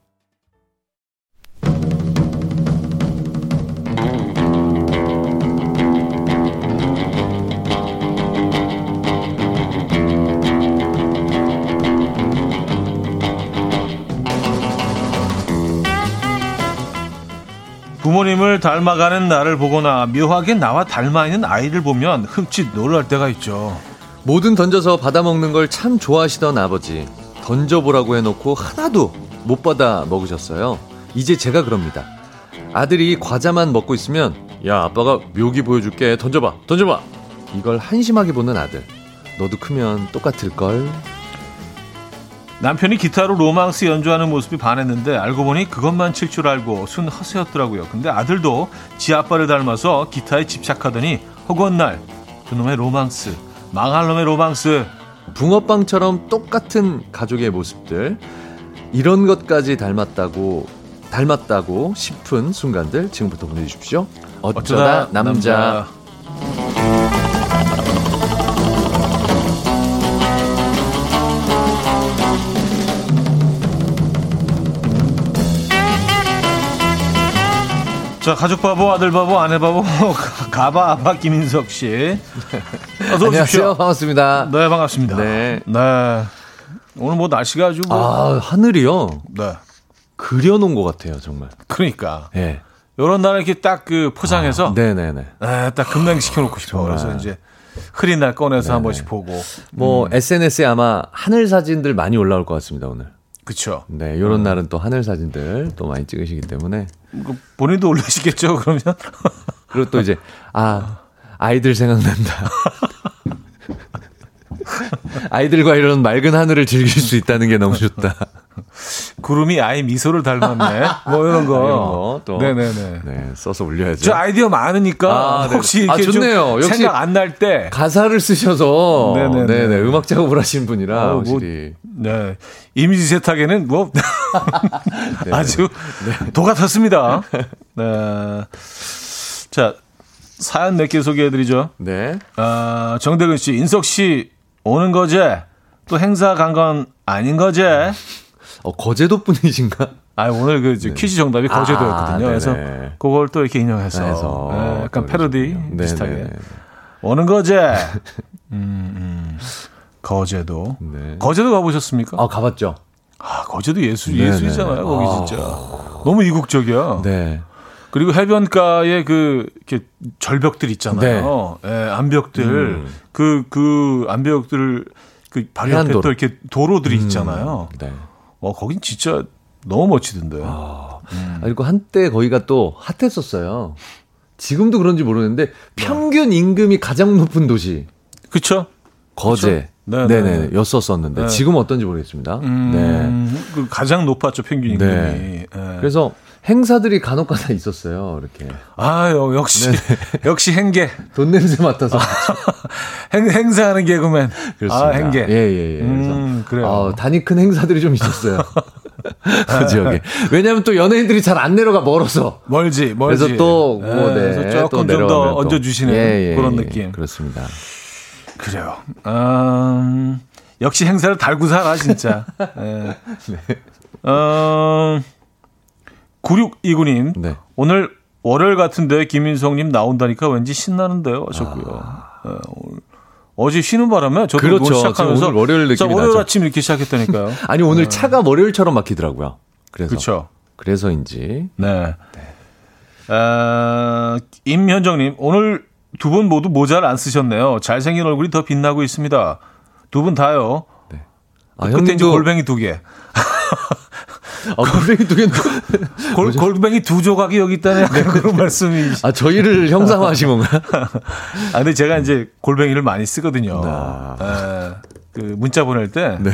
Speaker 1: 부모님을 닮아가는 나를 보거나 묘하게 나와 닮아 있는 아이를 보면 흠칫 놀랄 때가 있죠.
Speaker 2: 뭐든 던져서 받아먹는 걸 참 좋아하시던 아버지. 던져보라고 해놓고 하나도 못 받아 먹으셨어요. 이제 제가 그럽니다. 아들이 과자만 먹고 있으면 야 아빠가 묘기 보여줄게 던져봐 던져봐 이걸 한심하게 보는 아들 너도 크면 똑같을걸
Speaker 1: 남편이 기타로 로망스 연주하는 모습이 반했는데 알고 보니 그것만 칠 줄 알고 순 허세였더라고요. 근데 아들도 지 아빠를 닮아서 기타에 집착하더니 허구한 날 그놈의 로망스 망할 놈의 로망스
Speaker 2: 붕어빵처럼 똑같은 가족의 모습들 이런 것까지 닮았다고 닮았다고 싶은 순간들 지금부터 보내주십시오. 어쩌다, 어쩌다 남자. 남자.
Speaker 1: 자, 가족 바보, 아들 바보, 아내 바보, <laughs> 가바, 아바, 김인석 씨.
Speaker 2: 어서 안녕하세요. 반갑습니다.
Speaker 1: 네, 반갑습니다. 네. 네. 오늘 뭐 날씨가 아주. 뭐...
Speaker 2: 아, 하늘이요? 네. 그려놓은 것 같아요, 정말.
Speaker 1: 그러니까. 예. 네. 요런 날 이렇게 딱 그 포장해서. 아,
Speaker 2: 네네네.
Speaker 1: 네, 딱 금냉시켜 놓고 싶어. 그래서 이제 흐린 날 꺼내서 네네. 한 번씩 보고.
Speaker 2: 뭐, 음. SNS에 아마 하늘 사진들 많이 올라올 것 같습니다, 오늘.
Speaker 1: 그쵸.
Speaker 2: 네, 요런 음. 날은 또 하늘 사진들 또 많이 찍으시기 때문에.
Speaker 1: 뭐 본인도 올리시겠죠, 그러면?
Speaker 2: 그리고 또 이제, 아, 아이들 생각난다. <laughs> <laughs> 아이들과 이런 맑은 하늘을 즐길 수 있다는 게 너무 좋다.
Speaker 1: 구름이 아이 미소를 닮았네. 뭐 이런 거. 이런 거
Speaker 2: 또. 네네네. 네, 써서 올려야죠.
Speaker 1: 저 아이디어 많으니까 아, 네. 혹시 이렇게 아, 좋네요. 역시 생각 안 날 때
Speaker 2: 가사를 쓰셔서 네네네. 네네. 음악 작업을 하신 분이라 어, 뭐,
Speaker 1: 네. 이미지 세탁에는 뭐 <laughs> 네. <laughs> 아주 네. 도 같았습니다. 네. 자, 사연 몇 개 소개해 드리죠. 네. 아, 정대근 씨, 인석 씨 오는 거제? 또 행사 간 건 아닌 거제?
Speaker 2: 어, 거제도 분이신가?
Speaker 1: 아, 오늘 그 네. 퀴즈 정답이 아, 거제도였거든요. 아, 그래서 그걸 또 이렇게 인용해서 네, 약간 패러디 비슷하게 네네. 오는 거제? <laughs> 음, 음. 거제도. 네. 거제도 가보셨습니까?
Speaker 2: 아, 가봤죠.
Speaker 1: 아, 거제도 예술, 예술이잖아요, 거기 아. 진짜. 너무 이국적이야. 네. 그리고 해변가에 그, 이렇게 절벽들 있잖아요. 네. 예, 암벽들. 음. 그, 그 암벽들, 그 바로 옆에 또 이렇게 도로들이 음. 있잖아요. 네. 어, 거긴 진짜 너무 멋지던데. 아,
Speaker 2: 음. 그리고 한때 거기가 또 핫했었어요. 지금도 그런지 모르는데 평균 네. 임금이 가장 높은 도시.
Speaker 1: 그쵸?
Speaker 2: 거제. 네네. 네네. 였었었는데 네. 지금 어떤지 모르겠습니다. 음,
Speaker 1: 네. 그 가장 높았죠 평균 임금이. 네.
Speaker 2: 네. 그래서 행사들이 간혹가다 있었어요. 이렇게.
Speaker 1: 아 역시 네. <laughs> 역시 행계.
Speaker 2: 돈 냄새 맡아서. <laughs>
Speaker 1: 행, 행사하는 개그맨.
Speaker 2: 그렇습니다. 아 행계. 예예예. 예, 예.
Speaker 1: 음, 그래요. 어,
Speaker 2: 단위 큰 행사들이 좀 있었어요. <laughs> 그 지역에. 왜냐하면 또 연예인들이 잘 안 내려가 멀어서.
Speaker 1: 멀지, 멀지.
Speaker 2: 그래서 또, 뭐, 네. 네.
Speaker 1: 조금 좀 더 얹어 주시는 예, 예, 그런 예. 느낌.
Speaker 2: 그렇습니다.
Speaker 1: 그래요. 음, 역시 행사를 달고 살아, 진짜. 네. 네. 어, 9629님. 네. 오늘 월요일 같은데 김인성님 나온다니까 왠지 신나는데요. 하셨고요. 아. 네, 어제 쉬는 바람에 저도 그렇죠. 시작하면서 오늘 월요일 느낌이 월요일 나죠. 아침 이렇게 시작했다니까요. <laughs>
Speaker 2: 아니 오늘 네. 차가 월요일처럼 막히더라고요. 그래서 그렇죠. 그래서인지. 네.
Speaker 1: 네. 아, 임현정님 오늘 두 분 모두 모자를 안 쓰셨네요. 잘생긴 얼굴이 더 빛나고 있습니다. 두 분 다요. 네. 아, 끝에 이제 골뱅이 두 개. <laughs>
Speaker 2: 아, 골뱅이 두 개는.
Speaker 1: 골, 골뱅이 두 조각이 여기 있다는 약간 그런 말씀이.
Speaker 2: 아, 저희를 형상화하신 건가요?
Speaker 1: 아, 근데 제가 이제 골뱅이를 많이 쓰거든요. 에, 그 문자 보낼 때
Speaker 2: 네.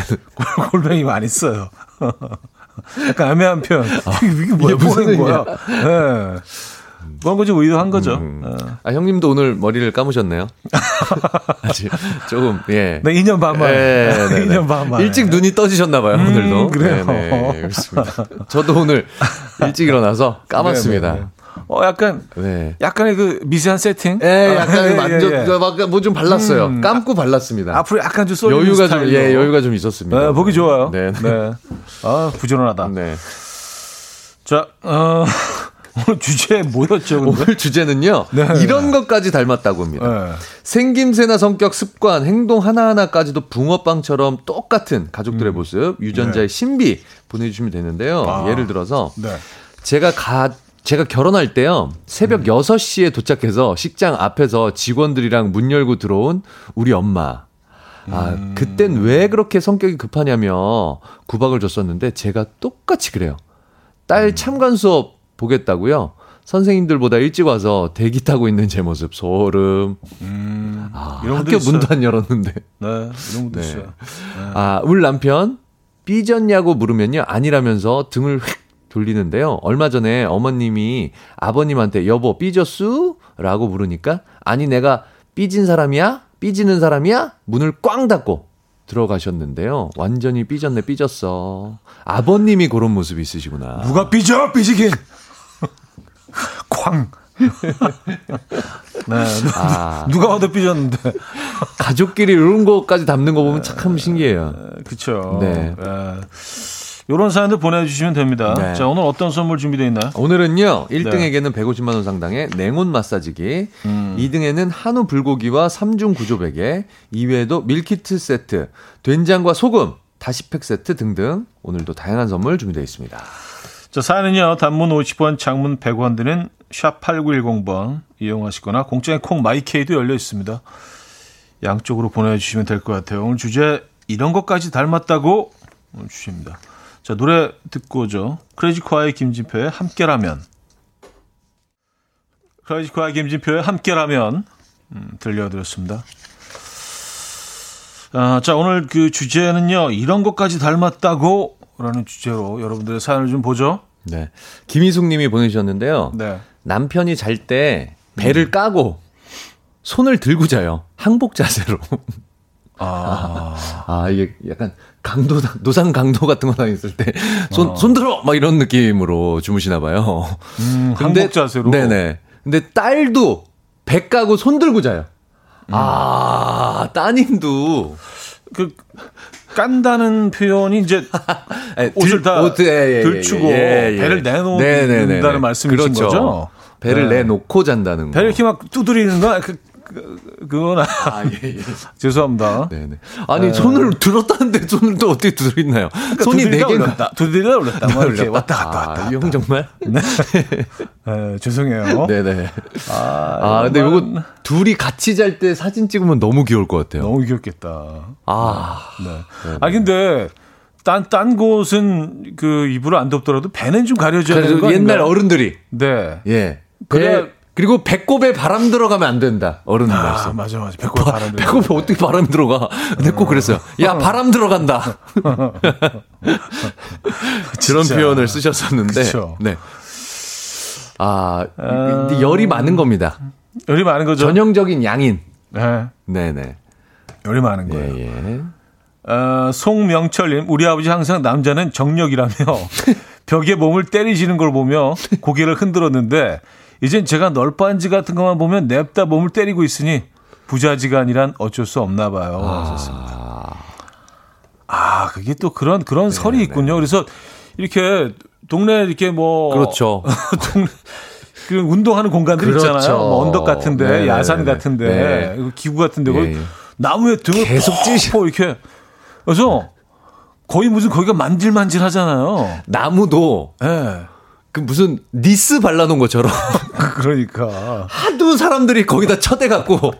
Speaker 1: 골뱅이 많이 써요. <laughs> 약간 애매한 표현.
Speaker 2: 아,
Speaker 1: 이게 뭐야?
Speaker 2: 이게 무슨
Speaker 1: 거야? 예. 그런 거좀 의도한 거죠.
Speaker 2: 음.
Speaker 1: 예.
Speaker 2: 아, 형님도 오늘 머리를 감으셨네요. <laughs> 아직 조금, 예.
Speaker 1: 네, 2년 반 만에.
Speaker 2: 네, 네, 네.
Speaker 1: 2년 반 만에.
Speaker 2: 일찍 눈이 떠지셨나 봐요,
Speaker 1: 음,
Speaker 2: 오늘도.
Speaker 1: 그래요?
Speaker 2: 네, 네, 그렇습니다. 저도 오늘 일찍 일어나서 까맣습니다.
Speaker 1: 네, 네, 네. 어, 약간,
Speaker 2: 네.
Speaker 1: 약간의 그 미세한 세팅?
Speaker 2: 예, 약간
Speaker 1: 아, 예,
Speaker 2: 만져,
Speaker 1: 예, 예.
Speaker 2: 뭐좀 발랐어요.
Speaker 1: 음.
Speaker 2: 감고 발랐습니다.
Speaker 1: 앞으로 약간 좀 쏠리는
Speaker 2: 여유가 좀. 예, 여유가 좀 있었습니다.
Speaker 1: 네, 보기 좋아요.
Speaker 2: 네.
Speaker 1: 네. 아, 부지런하다.
Speaker 2: 네.
Speaker 1: 자, 어, 오늘 주제 뭐였죠, 근데?
Speaker 2: 오늘 주제는요,
Speaker 1: 네.
Speaker 2: 이런 것까지 닮았다고 합니다.
Speaker 1: 네.
Speaker 2: 생김새나 성격, 습관, 행동 하나하나까지도 붕어빵처럼 똑같은 가족들의 모습, 유전자의
Speaker 1: 네.
Speaker 2: 신비 보내주시면 되는데요.
Speaker 1: 아.
Speaker 2: 예를 들어서
Speaker 1: 네.
Speaker 2: 제가 가 제가 결혼할 때요. 새벽
Speaker 1: 음.
Speaker 2: 6시에 도착해서 식장 앞에서 직원들이랑 문 열고 들어온 우리 엄마. 아,
Speaker 1: 음.
Speaker 2: 그땐 왜 그렇게 성격이 급하냐며 구박을 줬었는데 제가 똑같이 그래요.
Speaker 1: 음.
Speaker 2: 딸 참관 수업 보겠다고요. 선생님들보다 일찍 와서 대기 타고 있는 제 모습 소름.
Speaker 1: 음,
Speaker 2: 아, 학교 문도
Speaker 1: 있어요.
Speaker 2: 안 열었는데.
Speaker 1: 네, 이런 분도
Speaker 2: 네.
Speaker 1: 있어요.
Speaker 2: 아, 우리 남편 삐졌냐고 물으면요. 아니라면서 등을 휙 돌리는데요. 얼마 전에 어머님이 아버님한테 여보 삐졌수? 라고 물으니까 아니 내가 삐진 사람이야? 삐지는 사람이야? 문을 꽝 닫고 들어가셨는데요. 완전히 삐졌네 삐졌어. 아버님이 그런 모습이 있으시구나.
Speaker 1: 누가 삐져? 삐지긴. 쾅. 네, 누,
Speaker 2: 아,
Speaker 1: 누가 봐도 삐졌는데.
Speaker 2: 가족끼리 이런 것까지 담는 거 보면 참 신기해요.
Speaker 1: 그쵸.
Speaker 2: 네.
Speaker 1: 이런 사연들 보내주시면 됩니다.
Speaker 2: 네.
Speaker 1: 자, 오늘 어떤 선물 준비되어 있나요?
Speaker 2: 오늘은요, 1등에게는 150만 원 상당의 냉온 마사지기, 2등에는 한우 불고기와 3중 구조 베개, 이외에도 밀키트 세트, 된장과 소금, 다시팩 세트 등등 오늘도 다양한 선물 준비되어 있습니다.
Speaker 1: 자, 사연은요, 단문 50원, 장문 100원 드는 샵 8910번 이용하시거나 공짜의 콩 마이케이도 열려 있습니다. 양쪽으로 보내주시면 될 것 같아요. 오늘 주제 이런 것까지 닮았다고 주십니다. 자, 노래 듣고 오죠. 클래지콰이 김진표의 함께라면. 크레이지콰의 김진표의 함께라면 음, 들려드렸습니다. 아, 자, 오늘 그 주제는요, 이런 것까지 닮았다고 라는 주제로 여러분들의 사연을 좀 보죠.
Speaker 2: 네. 김희숙 님이 보내주셨는데요.
Speaker 1: 네.
Speaker 2: 남편이 잘 때 배를 까고 손을 들고 자요. 항복 자세로.
Speaker 1: 아, <laughs>
Speaker 2: 아, 이게 약간 강도, 노상 강도 같은 거 다녔을 때, 손, 손 들어! 막 이런 느낌으로 주무시나 봐요.
Speaker 1: 음,
Speaker 2: 근데-
Speaker 1: 항복 자세로.
Speaker 2: 네네. 근데 딸도 배 까고 손 들고 자요. 아, 따님도.
Speaker 1: 그 깐다는 표현이 이제 <laughs>
Speaker 2: 예,
Speaker 1: 옷을 다
Speaker 2: 옷, 예, 예, 예,
Speaker 1: 들추고
Speaker 2: 예, 예.
Speaker 1: 배를 내놓는다는
Speaker 2: 네네네네.
Speaker 1: 말씀이신
Speaker 2: 그렇죠.
Speaker 1: 거죠?
Speaker 2: 배를
Speaker 1: 네.
Speaker 2: 내놓고 잔다는 거.
Speaker 1: 배를 이렇게 막 두드리는 거, 그, 그, 그건, 아,
Speaker 2: 아, 예, 예. <laughs>
Speaker 1: 죄송합니다.
Speaker 2: 네네. 아니, 손을 들었다는데 손을 또 어떻게 들어있나요? 손이 네 개가.
Speaker 1: 올렸다. 두드리다 올렸다. 뭐 이렇게 왔다 갔다 왔다.
Speaker 2: 아, 이형 정말?
Speaker 1: 네, 죄송해요.
Speaker 2: 네네.
Speaker 1: 아,
Speaker 2: 아, 근데
Speaker 1: 이런
Speaker 2: 요거 둘이 같이 잘 때 사진 찍으면 너무 귀여울 것 같아요.
Speaker 1: 너무 귀엽겠다.
Speaker 2: 아,
Speaker 1: 네. 아, 근데, 딴, 딴 곳은 그 이불을 안 덮더라도 배는 좀 가려져야 되는 거
Speaker 2: 옛날? 어른들이.
Speaker 1: 네.
Speaker 2: 예.
Speaker 1: 그래-
Speaker 2: 배, 그리고 배꼽에 바람 들어가면 안 된다. 어른들
Speaker 1: 아,
Speaker 2: 말씀.
Speaker 1: 맞아, 맞아. 배꼽 바람 들고.
Speaker 2: 배꼽에 어떻게 바람이 들어가? 근데 꼭 그랬어요. 야, 바람 들어간다. <laughs> 그런. 표현을 쓰셨었는데.
Speaker 1: 그쵸.
Speaker 2: 네. 아, 근데 열이 많은 겁니다.
Speaker 1: 열이 많은 거죠?
Speaker 2: 전형적인 양인.
Speaker 1: 네.
Speaker 2: 네네.
Speaker 1: 열이 많은 거예요.
Speaker 2: 예, 예.
Speaker 1: 어, 송명철님, 우리 아버지 항상 남자는 정력이라며 <laughs> 벽에 몸을 때리시는 걸 보며 고개를 흔들었는데 이젠 제가 널빤지 같은 것만 보면 냅다 몸을 때리고 있으니 부자지간이란 어쩔 수 없나 봐요. 하셨습니다. 아, 그게 또 그런 그런 설이 있군요. 그래서 이렇게 동네 이렇게 뭐
Speaker 2: 그렇죠. <laughs>
Speaker 1: 동네 그 운동하는 공간들
Speaker 2: 그렇죠.
Speaker 1: 있잖아요. 뭐 언덕 같은데,
Speaker 2: 네네네네.
Speaker 1: 야산 같은데,
Speaker 2: 네.
Speaker 1: 그 기구 같은데,
Speaker 2: 예, 예.
Speaker 1: 나무에 등을
Speaker 2: 계속
Speaker 1: 계속
Speaker 2: 찌시-
Speaker 1: 찌고 이렇게. 그래서 거의 무슨 거기가 만질만질 하잖아요.
Speaker 2: 나무도
Speaker 1: 예.
Speaker 2: 그 무슨 니스 발라놓은 것처럼 <laughs>
Speaker 1: 그러니까.
Speaker 2: 하도 사람들이 거기다 쳐대갖고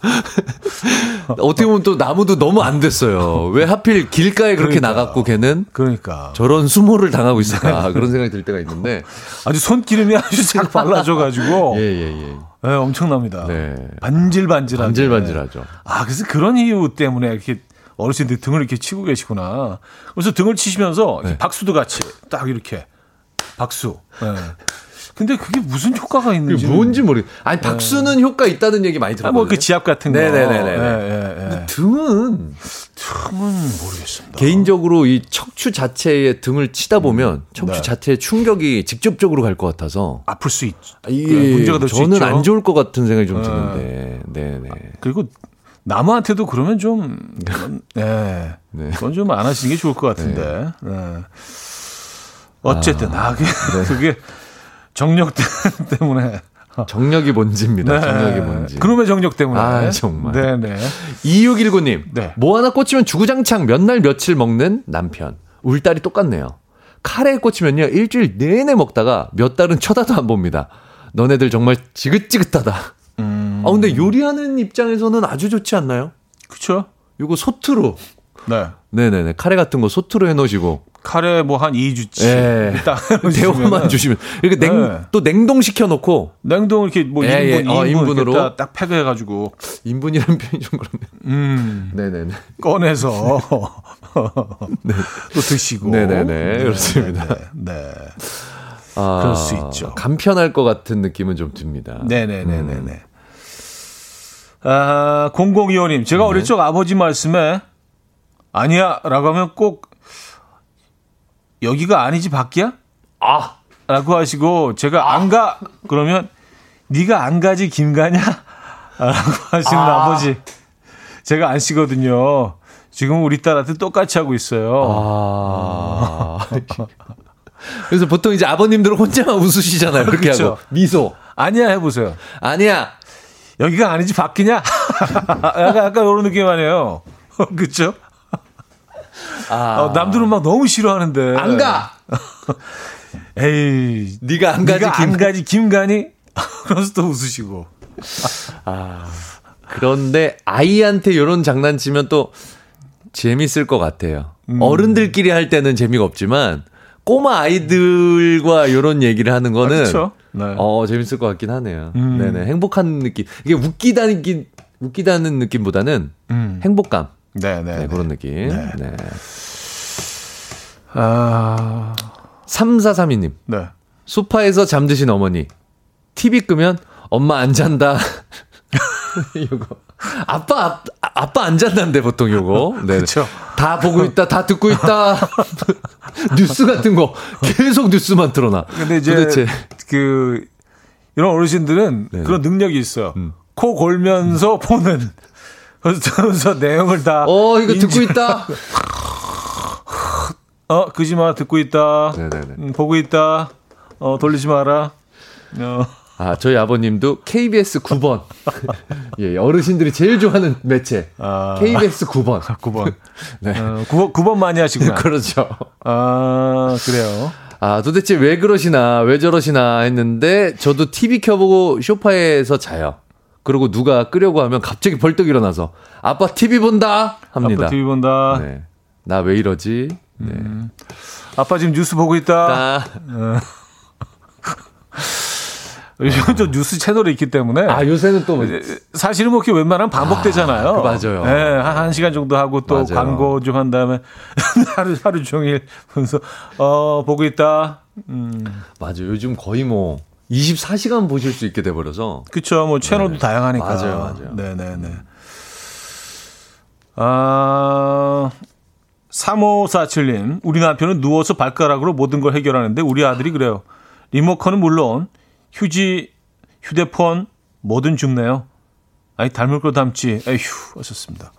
Speaker 2: <laughs> 어떻게 보면 또 나무도 너무 안 됐어요. 왜 하필 길가에 그렇게
Speaker 1: 그러니까.
Speaker 2: 나갔고 걔는
Speaker 1: 그러니까
Speaker 2: 저런 수모를 당하고 있을까 그런 생각이 들 때가 있는데.
Speaker 1: 아주 손기름이 아주 싹 <laughs> 발라져가지고
Speaker 2: 예, 예, 예.
Speaker 1: 네, 엄청납니다.
Speaker 2: 네.
Speaker 1: 반질반질하게.
Speaker 2: 반질반질하죠.
Speaker 1: 아, 그래서 그런 이유 때문에 이렇게 어르신들이 등을 이렇게 치고 계시구나. 그래서 등을 치시면서
Speaker 2: 네.
Speaker 1: 박수도 같이 딱 이렇게 박수. 네. 근데 그게 무슨 효과가 있는지.
Speaker 2: 뭔지 모르겠. 아니 박수는 효과 있다는 얘기 많이 들어요.
Speaker 1: 뭐그 지압 같은 거.
Speaker 2: 네네네네.
Speaker 1: 예, 예, 예.
Speaker 2: 등은
Speaker 1: 틈은 모르겠습니다.
Speaker 2: 개인적으로 이 척추 자체에 등을 치다 보면 척추
Speaker 1: 네.
Speaker 2: 자체에 충격이 직접적으로 갈 것 같아서
Speaker 1: 아플 수 있.
Speaker 2: 이게
Speaker 1: 문제가 될수
Speaker 2: 저는
Speaker 1: 있죠.
Speaker 2: 안 좋을 것 같은 생각이 좀 드는데. 네네.
Speaker 1: 그리고 남한테도 그러면 좀, <laughs> 네.
Speaker 2: 네.
Speaker 1: 그건 좀 안 하시는 게 좋을 것 같은데. 네. 어쨌든, 아, 그게, <laughs> 그게 정력 <laughs> 때문에.
Speaker 2: 정력이 뭔지입니다. 정력이 뭔지.
Speaker 1: 네. 그놈의 정력 때문에.
Speaker 2: 아, 정말.
Speaker 1: 네네.
Speaker 2: 2619님.
Speaker 1: 네.
Speaker 2: 뭐 하나 꽂히면 주구장창 몇 날 며칠 먹는 남편. 울 딸이 똑같네요. 카레에 꽂히면요. 일주일 내내 먹다가 몇 달은 쳐다도 안 봅니다. 너네들 정말 지긋지긋하다.
Speaker 1: 음,
Speaker 2: 아, 근데 요리하는 입장에서는 아주 좋지 않나요?
Speaker 1: 그쵸?
Speaker 2: 요거 소트로.
Speaker 1: 네.
Speaker 2: 네네네. 카레 같은 거 소트로 해놓으시고.
Speaker 1: 카레 뭐 한 2주치.
Speaker 2: 예.
Speaker 1: 딱 <laughs>
Speaker 2: 대화만 주시면. 이렇게 냉,
Speaker 1: 네.
Speaker 2: 또 냉동시켜 놓고.
Speaker 1: 냉동 이렇게 뭐
Speaker 2: 예,
Speaker 1: 1인분,
Speaker 2: 예. 어,
Speaker 1: 2인분
Speaker 2: 인분으로.
Speaker 1: 이렇게 딱, 딱 팩해가지고,
Speaker 2: 인분이라는 표현이 좀 그렇네요.
Speaker 1: 음,
Speaker 2: 네네네.
Speaker 1: 꺼내서 <laughs> 또 드시고.
Speaker 2: 네네네. 그렇습니다.
Speaker 1: 네. 네.
Speaker 2: 아,
Speaker 1: 그럴 수 있죠.
Speaker 2: 간편할 것 같은 느낌은 좀 듭니다.
Speaker 1: 네네네네네. 아, 0025님, 제가 어릴 적 아버지 말씀에 아니야 라고 하면 꼭 여기가 아니지 밖이야?
Speaker 2: 아,
Speaker 1: 라고 하시고 제가 안가 그러면 네가 안 가지 김 가냐? <laughs> 라고 하시는 아. 버지 제가 안 쉬거든요. 지금 우리 딸한테 똑같이 하고 있어요.
Speaker 2: 아. <laughs> 그래서 보통 이제 아버님들은 혼자만 웃으시잖아요. 그렇게
Speaker 1: 그렇죠.
Speaker 2: 하고. 미소.
Speaker 1: 아니야 해보세요.
Speaker 2: 아니야.
Speaker 1: 여기가 아니지 밖이냐? <laughs> 약간, 약간 이런 느낌 아니에요. <laughs> 그쵸?
Speaker 2: 아.
Speaker 1: 어, 남들은 막 너무 싫어하는데.
Speaker 2: 안 가. <laughs>
Speaker 1: 에이.
Speaker 2: 네가 안 가지
Speaker 1: 네가
Speaker 2: 김.
Speaker 1: 안 가지 김 가니? 그러면서 또 웃으시고.
Speaker 2: 그런데 아이한테 이런 장난치면 또 재밌을 것 같아요.
Speaker 1: 음.
Speaker 2: 어른들끼리 할 때는 재미가 없지만 꼬마 아이들과 이런 얘기를 하는 거는
Speaker 1: 아? 네.
Speaker 2: 어 재밌을 것 같긴 하네요.
Speaker 1: 음.
Speaker 2: 네네 행복한 느낌. 이게 웃기다는 기- 웃기다는 느낌보다는
Speaker 1: 음.
Speaker 2: 행복감
Speaker 1: 네네.
Speaker 2: 네, 그런 느낌.
Speaker 1: 네.
Speaker 2: 네.
Speaker 1: 아,
Speaker 2: 3432님
Speaker 1: 네.
Speaker 2: 소파에서 잠드신 어머니 TV 끄면 엄마 안 잔다. <laughs> 요거 아빠 아, 아빠 안 잔다는데 보통 요거. <laughs> 네.
Speaker 1: 그쵸.
Speaker 2: 다 보고 있다, 다 듣고 있다. <laughs> 뉴스 같은 거 계속 뉴스만 틀어놔.
Speaker 1: 근데 이제
Speaker 2: 도대체
Speaker 1: 그 이런 어르신들은
Speaker 2: 네네.
Speaker 1: 그런 능력이 있어요.
Speaker 2: 음.
Speaker 1: 코 골면서 보는 <laughs> 그래서 내용을 다
Speaker 2: 어 이거
Speaker 1: 인지-
Speaker 2: 듣고 있다.
Speaker 1: 어 그지 마 듣고 있다.
Speaker 2: 네네네.
Speaker 1: 음, 보고 있다. 어 돌리지 마라. 어.
Speaker 2: 아 저희 아버님도 KBS <laughs> 9번. 예 어르신들이 제일 좋아하는 매체
Speaker 1: 아.
Speaker 2: KBS 9번.
Speaker 1: 9번.
Speaker 2: 네.
Speaker 1: 어, 9번, 9번 많이 하시구나. <laughs>
Speaker 2: 그렇죠.
Speaker 1: 아, 그래요.
Speaker 2: 아, 도대체 왜 그러시나, 왜 저러시나 했는데, 저도 TV 켜보고 쇼파에서 자요. 그리고 누가 끄려고 하면 갑자기 벌떡 일어나서, 아빠 TV 본다! 합니다.
Speaker 1: 아빠 TV 본다.
Speaker 2: 네. 나 왜 이러지? 네.
Speaker 1: 아빠 지금 뉴스 보고 있다.
Speaker 2: 아, <laughs>
Speaker 1: 요즘 저 뉴스 채널이 있기 때문에.
Speaker 2: 아, 요새는 또,
Speaker 1: 사실은 뭐 이렇게 웬만하면 반복되잖아요.
Speaker 2: 아, 그 맞아요.
Speaker 1: 네, 한, 한 시간 정도 하고 또
Speaker 2: 맞아요.
Speaker 1: 광고 좀 한 다음에 <laughs> 하루, 하루 종일 보면서, 어, 보고 있다. 음,
Speaker 2: 맞아요. 요즘 거의 뭐, 24시간 보실 수 있게 돼버려서.
Speaker 1: 그쵸. 뭐 채널도
Speaker 2: 네.
Speaker 1: 다양하니까.
Speaker 2: 맞아요, 맞아요.
Speaker 1: 네네네. 아, 3547님. 우리 남편은 누워서 발가락으로 모든 걸 해결하는데 우리 아들이 그래요. 리모컨은 물론 휴지, 휴대폰, 뭐든 줍네요. 아니, 닮을 거 닮지. 에휴, 하셨습니다.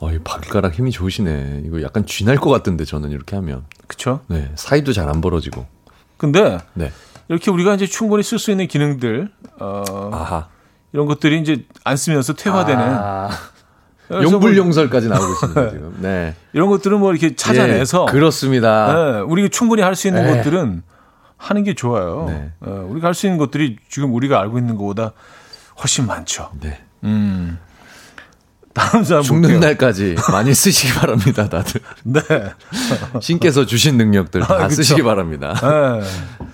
Speaker 2: 어, 이 발가락 힘이 좋으시네. 이거 약간 쥐날 것 같던데, 저는 이렇게 하면.
Speaker 1: 그쵸?
Speaker 2: 네. 사이도 잘 안 벌어지고.
Speaker 1: 근데
Speaker 2: 네.
Speaker 1: 이렇게 우리가 이제 충분히 쓸 수 있는 기능들, 어,
Speaker 2: 아하.
Speaker 1: 이런 것들이 이제 안 쓰면서 퇴화되는.
Speaker 2: 아,
Speaker 1: 뭐
Speaker 2: 용불용설까지 나오고 있습니다, <laughs> 지금. 네.
Speaker 1: 이런 것들은 뭐 이렇게 찾아내서.
Speaker 2: 예, 그렇습니다.
Speaker 1: 네, 우리가 충분히 할 수 있는
Speaker 2: 네.
Speaker 1: 것들은 하는 게 좋아요.
Speaker 2: 네.
Speaker 1: 어, 우리가 할 수 있는 것들이 지금 우리가 알고 있는 것보다 훨씬 많죠.
Speaker 2: 네.
Speaker 1: 음. 다음 사람
Speaker 2: 죽는
Speaker 1: 볼게요.
Speaker 2: 날까지 많이 쓰시기 바랍니다, 다들. <laughs>
Speaker 1: 네.
Speaker 2: 신께서 주신 능력들 다
Speaker 1: 아.
Speaker 2: 쓰시기 바랍니다.
Speaker 1: 네.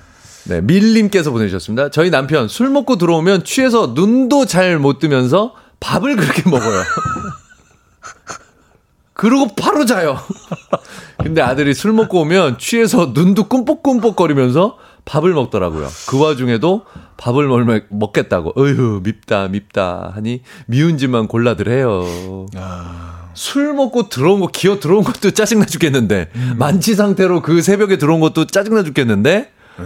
Speaker 1: <laughs>
Speaker 2: 네, 밀님께서 보내주셨습니다. 저희 남편 술 먹고 들어오면 취해서 눈도 잘 못 뜨면서 밥을 그렇게 먹어요. <laughs> 그러고 바로 자요. <laughs> 근데 아들이 술 먹고 오면 취해서 눈도 꿈뻑꿈뻑거리면서 밥을 먹더라고요. 그 와중에도 밥을 먹, 먹겠다고, 어휴, 밉다, 밉다 하니 미운 짓만 골라들 해요.
Speaker 1: 아,
Speaker 2: 술 먹고 들어온 거, 기어 들어온 것도 짜증나 죽겠는데,
Speaker 1: 음.
Speaker 2: 만취 상태로 그 새벽에 들어온 것도 짜증나 죽겠는데,
Speaker 1: 네.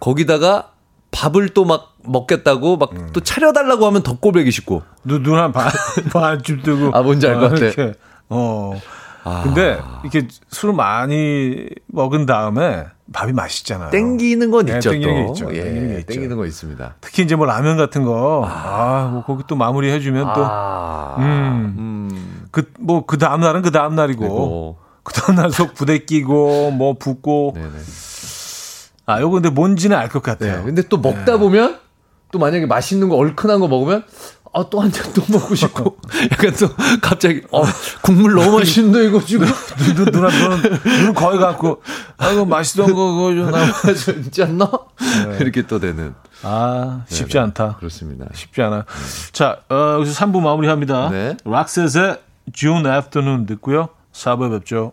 Speaker 2: 거기다가 밥을 또 막 먹겠다고 막
Speaker 1: 음.
Speaker 2: 또 차려달라고 하면 더 꼴보기 싫고.
Speaker 1: 눈한 반, 반쯤 뜨고.
Speaker 2: 아, 뭔지 알 것 같아.
Speaker 1: 이렇게. 어.
Speaker 2: 아.
Speaker 1: 근데 이렇게 술을 많이 먹은 다음에 밥이 맛있잖아요.
Speaker 2: 땡기는 건
Speaker 1: 네,
Speaker 2: 있죠,
Speaker 1: 땡기는
Speaker 2: 또.
Speaker 1: 게 있죠.
Speaker 2: 예,
Speaker 1: 땡기는 게 있죠.
Speaker 2: 땡기는 거 있습니다.
Speaker 1: 특히 이제 뭐 라면 같은 거. 아, 뭐 거기 또 마무리 해주면 또.
Speaker 2: 아,
Speaker 1: 음.
Speaker 2: 음.
Speaker 1: 그, 뭐, 그 다음날은 그 다음날이고.
Speaker 2: 그
Speaker 1: 다음날 속 부대 끼고, 뭐, 붓고.
Speaker 2: 네네.
Speaker 1: 아, 요거 근데 뭔지는 알것
Speaker 2: 네.
Speaker 1: 같아요.
Speaker 2: 근데 또 먹다 보면, 또 만약에 맛있는 거, 얼큰한 거 먹으면, 아, 또 한 잔 또 먹고 싶고. <laughs> 약간 또, 갑자기, 어, 국물 너무 맛있는데, 이거 지금.
Speaker 1: 눈, 누나, 눈은 거의 갖고, 아이고, 맛있던 거, 그거 좀 나.
Speaker 2: 진지 않나? 이렇게 또 되는.
Speaker 1: 아, 쉽지
Speaker 2: 네네.
Speaker 1: 않다.
Speaker 2: 그렇습니다.
Speaker 1: 쉽지 않아. 자, 어, 여기서 3부 마무리 합니다.
Speaker 2: 네.
Speaker 1: 락셋의 June Afternoon 듣고요. 4부에 뵙죠.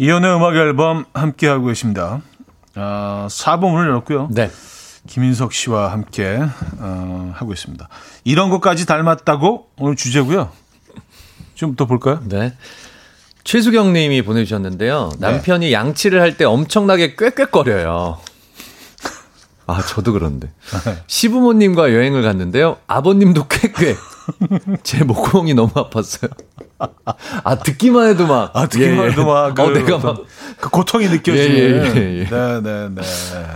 Speaker 1: 이연의 음악 앨범 함께하고 계십니다. 아, 4부 문을 열었고요.
Speaker 2: 네.
Speaker 1: 김인석 씨와 함께 어, 하고 있습니다. 이런 것까지 닮았다고 오늘 주제고요. 좀 더 볼까요?
Speaker 2: 네. 최수경 님이 보내주셨는데요.
Speaker 1: 네.
Speaker 2: 남편이 양치를 할 때 엄청나게 꾀꾀거려요. 아, 저도 그런데. <laughs> 시부모님과 여행을 갔는데요. 아버님도 꾀꾀. 제 목구멍이 너무 아팠어요. <laughs> 아, 듣기만 해도 막.
Speaker 1: 아, 듣기만
Speaker 2: 예, 예.
Speaker 1: 해도 막, 그,
Speaker 2: 어, 내가 막.
Speaker 1: 그 고통이 느껴지는.
Speaker 2: 예, 예, 예, 예.
Speaker 1: 네, 네, 네.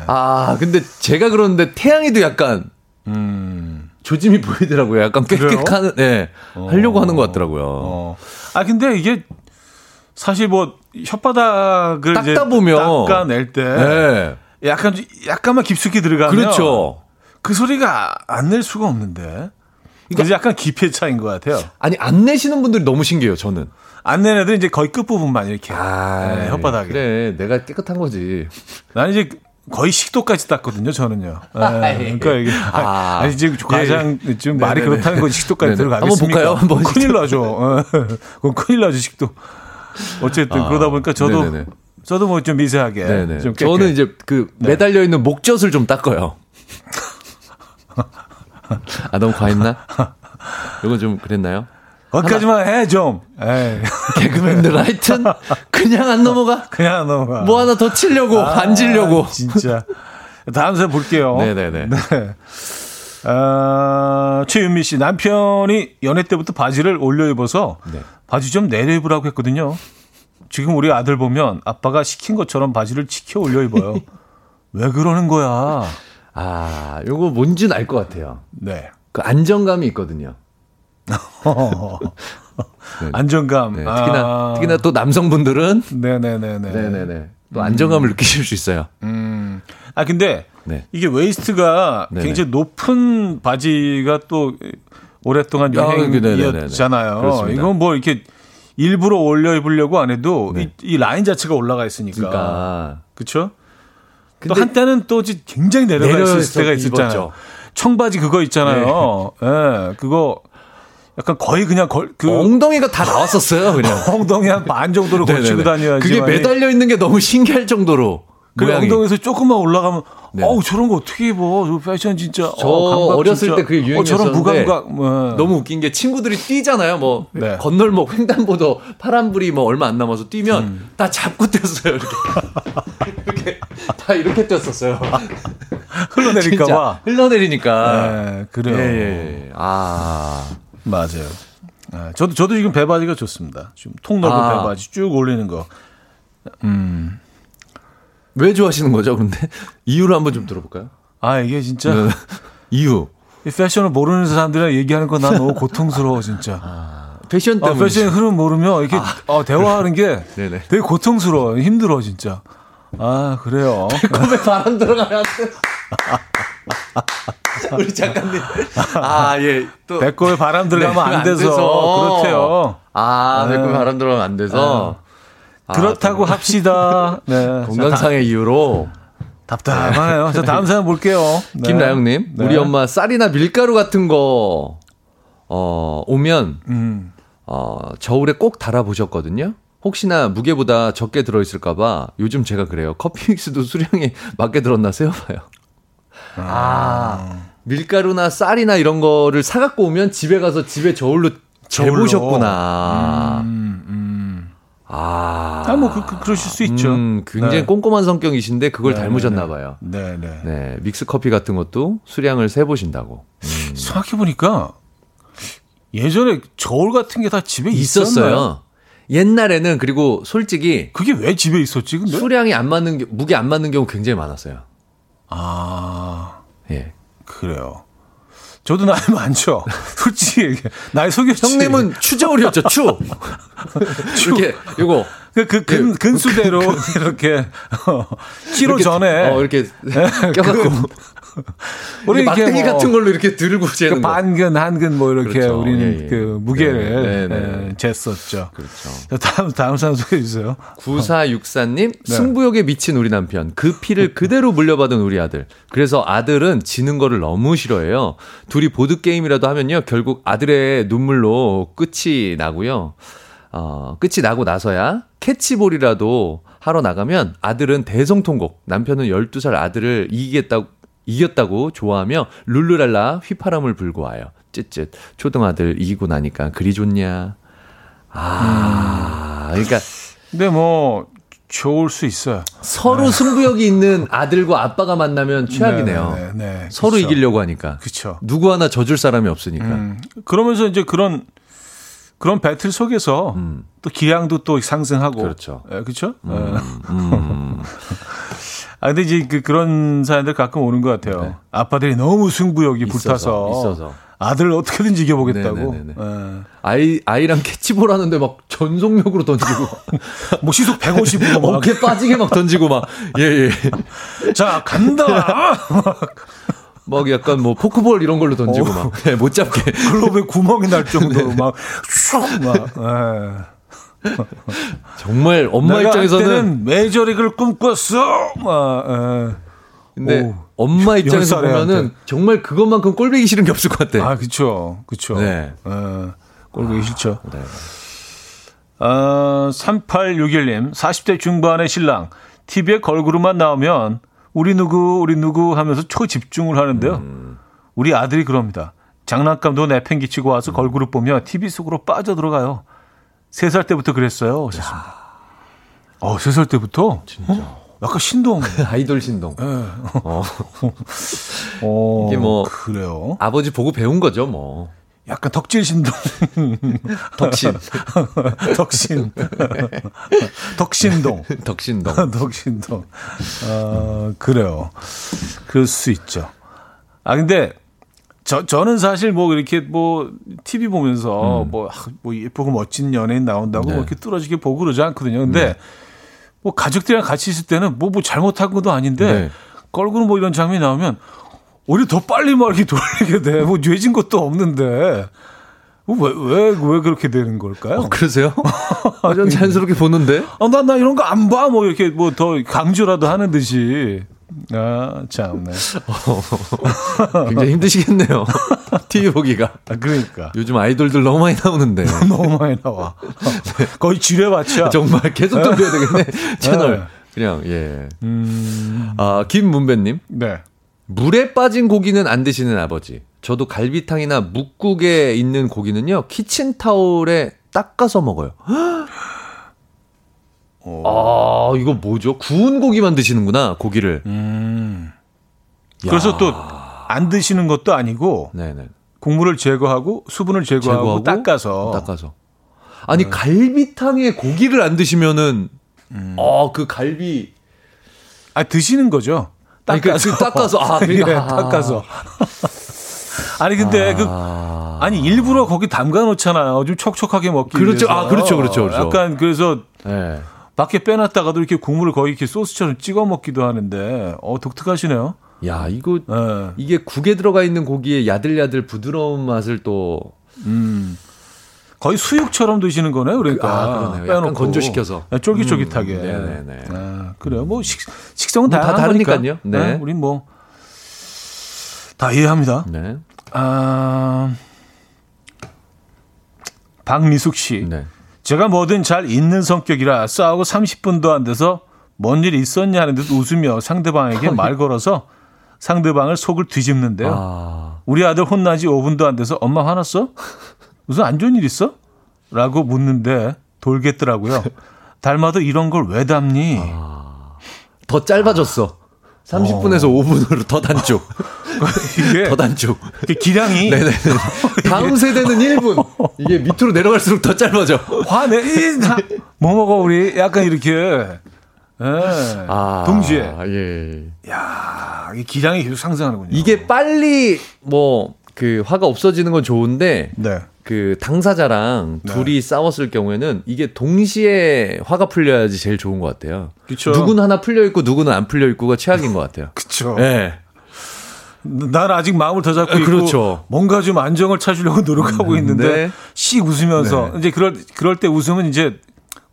Speaker 2: 아, 근데 제가 그러는데 태양이도 약간
Speaker 1: 음.
Speaker 2: 조짐이 보이더라고요. 약간? 꽥꽥하는, 예. 하려고 하는 것 같더라고요.
Speaker 1: 어. 아, 근데 이게 사실 뭐 혓바닥을 이제
Speaker 2: 닦다 보면.
Speaker 1: 닦아낼 때
Speaker 2: 예.
Speaker 1: 약간 약간만 깊숙이 들어가면
Speaker 2: 그렇죠.
Speaker 1: 그 소리가 안 낼 수가 없는데. 그래서 약간 기피의 차이인 것 같아요.
Speaker 2: 아니, 안 내시는 분들이 너무 신기해요, 저는.
Speaker 1: 안 내는 애들은 이제 거의 끝 부분만 이렇게 네, 혓바닥에.
Speaker 2: 아, 그래, 내가 깨끗한 거지.
Speaker 1: 나는 이제 거의 식도까지 닦거든요, 저는요. 네, 그러니까 이게
Speaker 2: 아.
Speaker 1: 아, 니 지금 과장 좀 말이
Speaker 2: 네네네.
Speaker 1: 그렇다는 건 식도까지. 들어가겠습니까?
Speaker 2: 한번 볼까요? 한번
Speaker 1: 큰일 나죠. 어, 그건 큰일 나죠, 식도. 어쨌든
Speaker 2: 아,
Speaker 1: 그러다 보니까 저도
Speaker 2: 네네네.
Speaker 1: 저도 뭐 좀 미세하게
Speaker 2: 네네.
Speaker 1: 좀 깨끗-
Speaker 2: 저는 이제 그 매달려 있는 목젖을 좀 닦아요. <laughs> <laughs> 아 너무 과했나? 이건 좀 그랬나요?
Speaker 1: 거기까지만 해 좀. 에이, <laughs>
Speaker 2: 개그맨들 하여튼 그냥 안 넘어가.
Speaker 1: 그냥 넘어가.
Speaker 2: 뭐 하나 더 치려고 안 지려고.
Speaker 1: 아, 진짜. 다음 사연 볼게요.
Speaker 2: 네네네.
Speaker 1: 네. 아, 최윤미 씨 남편이 연애 때부터 바지를 올려 입어서
Speaker 2: 네.
Speaker 1: 바지 좀 내려 입으라고 했거든요. 지금 우리 아들 보면 아빠가 시킨 것처럼 바지를 치켜 올려 입어요. <laughs> 왜 그러는 거야?
Speaker 2: 아 요거 뭔지는 알 것 같아요.
Speaker 1: 네.
Speaker 2: 그 안정감이 있거든요. <laughs>
Speaker 1: 안정감.
Speaker 2: 네, 특히나
Speaker 1: 아,
Speaker 2: 특히나 또 남성분들은
Speaker 1: 네네네네.
Speaker 2: 네네네 또 안정감을 느끼실 수 있어요.
Speaker 1: 음. 아 근데
Speaker 2: 네.
Speaker 1: 이게 waist가
Speaker 2: 네네.
Speaker 1: 굉장히 높은 바지가 또 오랫동안
Speaker 2: 아, 네네네네.
Speaker 1: 유행이었잖아요.
Speaker 2: 그렇습니다.
Speaker 1: 이건 뭐 이렇게 일부러 올려 입으려고 안 해도
Speaker 2: 네.
Speaker 1: 이, 이 라인 자체가 올라가 있으니까.
Speaker 2: 그러니까
Speaker 1: 그렇죠? 또 한때는 또 굉장히 내려가 있을 때가 있었잖아요. 청바지 그거 있잖아요.
Speaker 2: 네.
Speaker 1: 예. 그거 약간 거의 그냥 걸, 그
Speaker 2: 엉덩이가 다 나왔었어요, 그냥. <laughs>
Speaker 1: 엉덩이 한 반 정도로 걸치고
Speaker 2: 네네네.
Speaker 1: 다녀야지.
Speaker 2: 그게 매달려 있는 게 너무 신기할 정도로.
Speaker 1: 그
Speaker 2: 모양이.
Speaker 1: 엉덩이에서 조금만 올라가면
Speaker 2: 네.
Speaker 1: 어우 저런 거 어떻게 입어? 저 패션 진짜.
Speaker 2: 저
Speaker 1: 어, 감각
Speaker 2: 어렸을
Speaker 1: 진짜.
Speaker 2: 때 그게
Speaker 1: 어, 저런
Speaker 2: 유행이었었는데
Speaker 1: 무감각. 뭐.
Speaker 2: 너무 웃긴 게 친구들이 뛰잖아요. 뭐
Speaker 1: 네.
Speaker 2: 건널목 횡단보도 파란불이 뭐 얼마 안 남아서 뛰면
Speaker 1: 음.
Speaker 2: 다 잡고 뛰었어요. 이렇게 <laughs> 이렇게 다 이렇게 뛰었었어요.
Speaker 1: 흘러내릴까 봐.
Speaker 2: 흘러내리니까.
Speaker 1: 네, 그래요.
Speaker 2: 예, 예, 예. 아.
Speaker 1: 맞아요. 아, 저도, 저도 지금 배바지가 좋습니다. 지금 통 넓은
Speaker 2: 아.
Speaker 1: 배바지 쭉 올리는 거. 음.
Speaker 2: 왜 좋아하시는 거죠, 근데? <laughs> 이유를 한번 좀 들어볼까요?
Speaker 1: 아, 이게 진짜.
Speaker 2: 네. <laughs> 이유.
Speaker 1: 이 패션을 모르는 사람들이랑 얘기하는 건 난 너무 고통스러워, 진짜. <laughs>
Speaker 2: 패션
Speaker 1: 아,
Speaker 2: 때문에.
Speaker 1: 패션 흐름 모르면 이렇게 어, 대화하는 게
Speaker 2: 네네.
Speaker 1: 되게 고통스러워. 힘들어, 진짜. 아, 그래요.
Speaker 2: 배꼽에 바람 들어가면 안 돼. 우리 작가님. 아, 예. 또.
Speaker 1: 배꼽에 바람 들어가면
Speaker 2: 네,
Speaker 1: 안 돼서. 그렇대요.
Speaker 2: 아, 배꼽에
Speaker 1: 네.
Speaker 2: 바람 들어가면 안 돼서. 아,
Speaker 1: 그렇다고 합시다. <laughs> 네.
Speaker 2: 건강상의 이유로.
Speaker 1: 답답하네요. 자, 다음 사연 볼게요. 네.
Speaker 2: 김나영님,
Speaker 1: 네.
Speaker 2: 우리 엄마 쌀이나 밀가루 같은 거, 어, 오면,
Speaker 1: 음.
Speaker 2: 어, 저울에 꼭 달아보셨거든요? 혹시나 무게보다 적게 들어있을까봐 요즘 제가 그래요. 커피 믹스도 수량에 <laughs> 맞게 들었나 세어봐요. 아, 밀가루나 쌀이나 이런 거를 사갖고 오면 집에 가서 집에 저울로
Speaker 1: 저울로.
Speaker 2: 재보셨구나.
Speaker 1: 음, 음.
Speaker 2: 아.
Speaker 1: 아, 뭐, 그, 그, 그 러실 수 있죠.
Speaker 2: 음, 굉장히
Speaker 1: 네.
Speaker 2: 꼼꼼한 성격이신데 그걸
Speaker 1: 네,
Speaker 2: 닮으셨나봐요.
Speaker 1: 네, 네.
Speaker 2: 네, 믹스 커피 같은 것도 수량을 세보신다고.
Speaker 1: 생각해보니까 예전에 저울 같은 게 다 집에 있었어요.
Speaker 2: 있었어요. 옛날에는 그리고 솔직히
Speaker 1: 그게 왜 집에 있었지, 근데?
Speaker 2: 수량이 안 맞는 게, 무게 안 맞는 경우 굉장히 많았어요.
Speaker 1: 아,
Speaker 2: 예.
Speaker 1: 그래요. 저도 나이 많죠. <laughs> 솔직히 얘기해. 나이 속였지.
Speaker 2: 형님은 추저울이었죠, 추. <laughs> <laughs> 이렇게 요거
Speaker 1: 그, 그, 근, 근수대로 이렇게, 어, 키로
Speaker 2: 이렇게,
Speaker 1: 전에.
Speaker 2: 어, 이렇게 껴갖고 <laughs>
Speaker 1: 우리
Speaker 2: 이렇게
Speaker 1: 이렇게
Speaker 2: 막대기
Speaker 1: 뭐
Speaker 2: 같은 걸로 이렇게 들고 재는
Speaker 1: 그
Speaker 2: 거.
Speaker 1: 반근, 한근 뭐 이렇게
Speaker 2: 그렇죠.
Speaker 1: 우리는
Speaker 2: 예, 예.
Speaker 1: 그 무게를
Speaker 2: 네, 네, 네.
Speaker 1: 예, 쟀었죠.
Speaker 2: 그렇죠.
Speaker 1: 자, 다음, 다음 사연 소개해 주세요.
Speaker 2: 9464님,
Speaker 1: 네.
Speaker 2: 승부욕에 미친 우리 남편. 그 피를 그대로 물려받은 우리 아들. 그래서 아들은 지는 거를 너무 싫어해요. 둘이 보드 게임이라도 하면요. 결국 아들의 눈물로 끝이 나고요. 어, 끝이 나고 나서야 캐치볼이라도 하러 나가면 아들은 대성통곡. 남편은 12살 아들을 이기겠다고, 이겼다고 좋아하며 룰루랄라 휘파람을 불고 와요. 쯧쯧. 초등아들 이기고 나니까 그리 좋냐. 아, 그러니까
Speaker 1: 근데 뭐, 좋을 수 있어요.
Speaker 2: 서로 승부욕이 있는 아들과 아빠가 만나면 최악이네요.
Speaker 1: 네, 네, 네.
Speaker 2: 서로
Speaker 1: 그쵸.
Speaker 2: 이기려고 하니까.
Speaker 1: 그쵸.
Speaker 2: 누구 하나 져줄 사람이 없으니까.
Speaker 1: 음, 그러면서 이제 그런, 그런 배틀 속에서
Speaker 2: 음.
Speaker 1: 또 기량도 또 상승하고.
Speaker 2: 그렇죠.
Speaker 1: 예, 그쵸? 예.
Speaker 2: 음. <laughs>
Speaker 1: 아, 근데 이제 그, 그런 사연들 가끔 오는 것 같아요.
Speaker 2: 네.
Speaker 1: 아빠들이 너무 승부욕이
Speaker 2: 있어서,
Speaker 1: 불타서.
Speaker 2: 있어서.
Speaker 1: 아들을 어떻게든 이겨보겠다고.
Speaker 2: 네네네네.
Speaker 1: 예.
Speaker 2: 아이, 아이랑 캐치볼 하는데 막 전속력으로 던지고. <laughs>
Speaker 1: 뭐 시속 150으로 막.
Speaker 2: 어깨 빠지게 막 던지고 막. 예, 예. <laughs>
Speaker 1: 자, 간다! <laughs>
Speaker 2: 막 약간 뭐 포크볼 이런 걸로 던지고
Speaker 1: 어.
Speaker 2: 막. 예, 못 잡게.
Speaker 1: 글로브에 구멍이 날 정도로 막, 슉! 막, 예. <laughs>
Speaker 2: 정말 엄마
Speaker 1: 내가
Speaker 2: 입장에서는.
Speaker 1: 메이저리그를 꿈꿨어! 막, 예.
Speaker 2: 근데
Speaker 1: 오.
Speaker 2: 엄마 입장에서 보면은
Speaker 1: 한테.
Speaker 2: 정말 그것만큼 꼴보기 싫은 게 없을 것 같아.
Speaker 1: 아, 그쵸. 그쵸.
Speaker 2: 네.
Speaker 1: 예. 꼴보기 싫죠.
Speaker 2: 네.
Speaker 1: 어, 3861님, 40대 중반의 신랑, TV에 걸그룹만 나오면, 우리 누구, 우리 누구 하면서 초집중을 하는데요. 우리 아들이 그럽니다. 장난감도 내팽기치고 와서 걸그룹 보며 TV 속으로 빠져들어가요. 3살 때부터 그랬어요. 하셨습니다. 어, 3살 때부터? 진짜. 약간 신동. <laughs>
Speaker 2: 아이돌 신동. 어. <laughs>
Speaker 1: 어,
Speaker 2: 이게 뭐-
Speaker 1: 그래요.
Speaker 2: 아버지 보고 배운 거죠, 뭐.
Speaker 1: 약간 덕질 신동. <laughs>
Speaker 2: 덕신.
Speaker 1: 덕신. 덕신동.
Speaker 2: 덕신동.
Speaker 1: 덕신동. 어, 그래요. 그럴 수 있죠. 아, 근데, 저, 저는 사실 뭐 이렇게 뭐, TV 보면서 뭐, 아, 뭐 예쁘고 멋진 연예인 나온다고
Speaker 2: 음. 네.
Speaker 1: 뭐 이렇게 뚫어지게 보고 그러지 않거든요. 근데, 뭐 가족들이랑 같이 있을 때는 뭐, 뭐 잘못한 것도 아닌데,
Speaker 2: 네.
Speaker 1: 걸그룹 뭐 이런 장면이 나오면, 오히려 더 빨리 막 이렇게 <laughs> 돌리게 돼. 뭐 죄진 것도 없는데. 뭐 왜, 왜, 왜 그렇게 되는 걸까요?
Speaker 2: 어, 그러세요? <laughs> 아, 전 자연스럽게 보는데?
Speaker 1: 어, 나, 나 이런 거 안 봐. 뭐 이렇게 뭐 더 강조라도 하는 듯이. 아, 참네. <laughs>
Speaker 2: 굉장히 힘드시겠네요. <laughs> TV 보기가.
Speaker 1: 아, 그러니까.
Speaker 2: 요즘 아이돌들 너무 많이 나오는데. <laughs>
Speaker 1: 너무 많이 나와. 거의 지뢰밭이야.
Speaker 2: 정말 계속 돌려야 되겠네. 채널.
Speaker 1: 네.
Speaker 2: 그냥, 예.
Speaker 1: 음,
Speaker 2: 아, 김문배님.
Speaker 1: 네.
Speaker 2: 물에 빠진 고기는 안 드시는 아버지. 저도 갈비탕이나 묵국에 있는 고기는요, 키친타올에 닦아서 먹어요. 아, 이거 뭐죠? 구운 고기만 드시는구나, 고기를.
Speaker 1: 음. 그래서 또 안 드시는 것도 아니고
Speaker 2: 네네.
Speaker 1: 국물을 제거하고 수분을 제거하고, 닦아서
Speaker 2: 닦아서. 아니 갈비탕에 고기를 안 드시면은 어그 갈비
Speaker 1: 아 드시는 거죠.
Speaker 2: 아니, 그- 그 닦아서. 아, <laughs> 그러니까.
Speaker 1: 예, 닦아서. 아니 근데 그 아니 일부러 거기 담가 놓잖아요. 좀 촉촉하게 먹기
Speaker 2: 그렇죠.
Speaker 1: 위해서.
Speaker 2: 아, 그렇죠, 그렇죠, 그렇죠.
Speaker 1: 약간 그래서
Speaker 2: 네.
Speaker 1: 밖에 빼놨다가도 이렇게 국물을 거의 이렇게 소스처럼 찍어 먹기도 하는데 어 독특하시네요.
Speaker 2: 야 이거
Speaker 1: 예.
Speaker 2: 이게 국에 들어가 있는 고기의 야들야들 부드러운 맛을 또
Speaker 1: 음. 거의 수육처럼 드시는 거네요. 그러니까
Speaker 2: 아, 그러네요.
Speaker 1: 빼놓고
Speaker 2: 건조시켜서.
Speaker 1: 네, 쫄깃쫄깃하게.
Speaker 2: 음, 네네네.
Speaker 1: 아, 그래요. 뭐 식, 식성은
Speaker 2: 뭐 다
Speaker 1: 다 다르니까요.
Speaker 2: 다르니까요. 네.
Speaker 1: 우리 뭐다 이해합니다.
Speaker 2: 네.
Speaker 1: 아, 박미숙 씨.
Speaker 2: 네.
Speaker 1: 제가 뭐든 잘 잊는 성격이라 싸우고 30분도 안 돼서 뭔일 있었냐 하는 듯 웃으며 상대방에게 말 걸어서 상대방을 속을 뒤집는데요.
Speaker 2: 아.
Speaker 1: 우리 아들 혼난 지 5분도 안 돼서 엄마 화났어? 무슨 안 좋은 일 있어? 라고 묻는데 돌겠더라고요. <laughs> 닮아도 이런 걸 왜 담니?
Speaker 2: 더 짧아졌어. 30분에서 5분으로 <laughs> 더 단축.
Speaker 1: 이게
Speaker 2: 더 단축.
Speaker 1: 그 기량이 <laughs>
Speaker 2: 네네. 다음 세대는 1분. <laughs> 이게 밑으로 내려갈수록 더 짧아져.
Speaker 1: 화내 뭐 먹어 우리 약간 이렇게 예. 동시에
Speaker 2: 예.
Speaker 1: 야, 이 기량이 계속 상승하는군요.
Speaker 2: 이게 빨리 뭐 그 화가 없어지는 건 좋은데
Speaker 1: 네.
Speaker 2: 그 당사자랑
Speaker 1: 네.
Speaker 2: 둘이 싸웠을 경우에는 이게 동시에 화가 풀려야지 제일 좋은 것 같아요.
Speaker 1: 그쵸.
Speaker 2: 누구는 하나 풀려 있고 누구는 안 풀려 있고가 최악인 것 같아요. <laughs>
Speaker 1: 그쵸.
Speaker 2: 예.
Speaker 1: 난 아직 마음을 더 잡고
Speaker 2: 아,
Speaker 1: 있고
Speaker 2: 그렇죠.
Speaker 1: 뭔가 좀 안정을 찾으려고 노력하고 있는데
Speaker 2: 네.
Speaker 1: 씩 웃으면서 이제 그럴 그럴 때 웃으면 이제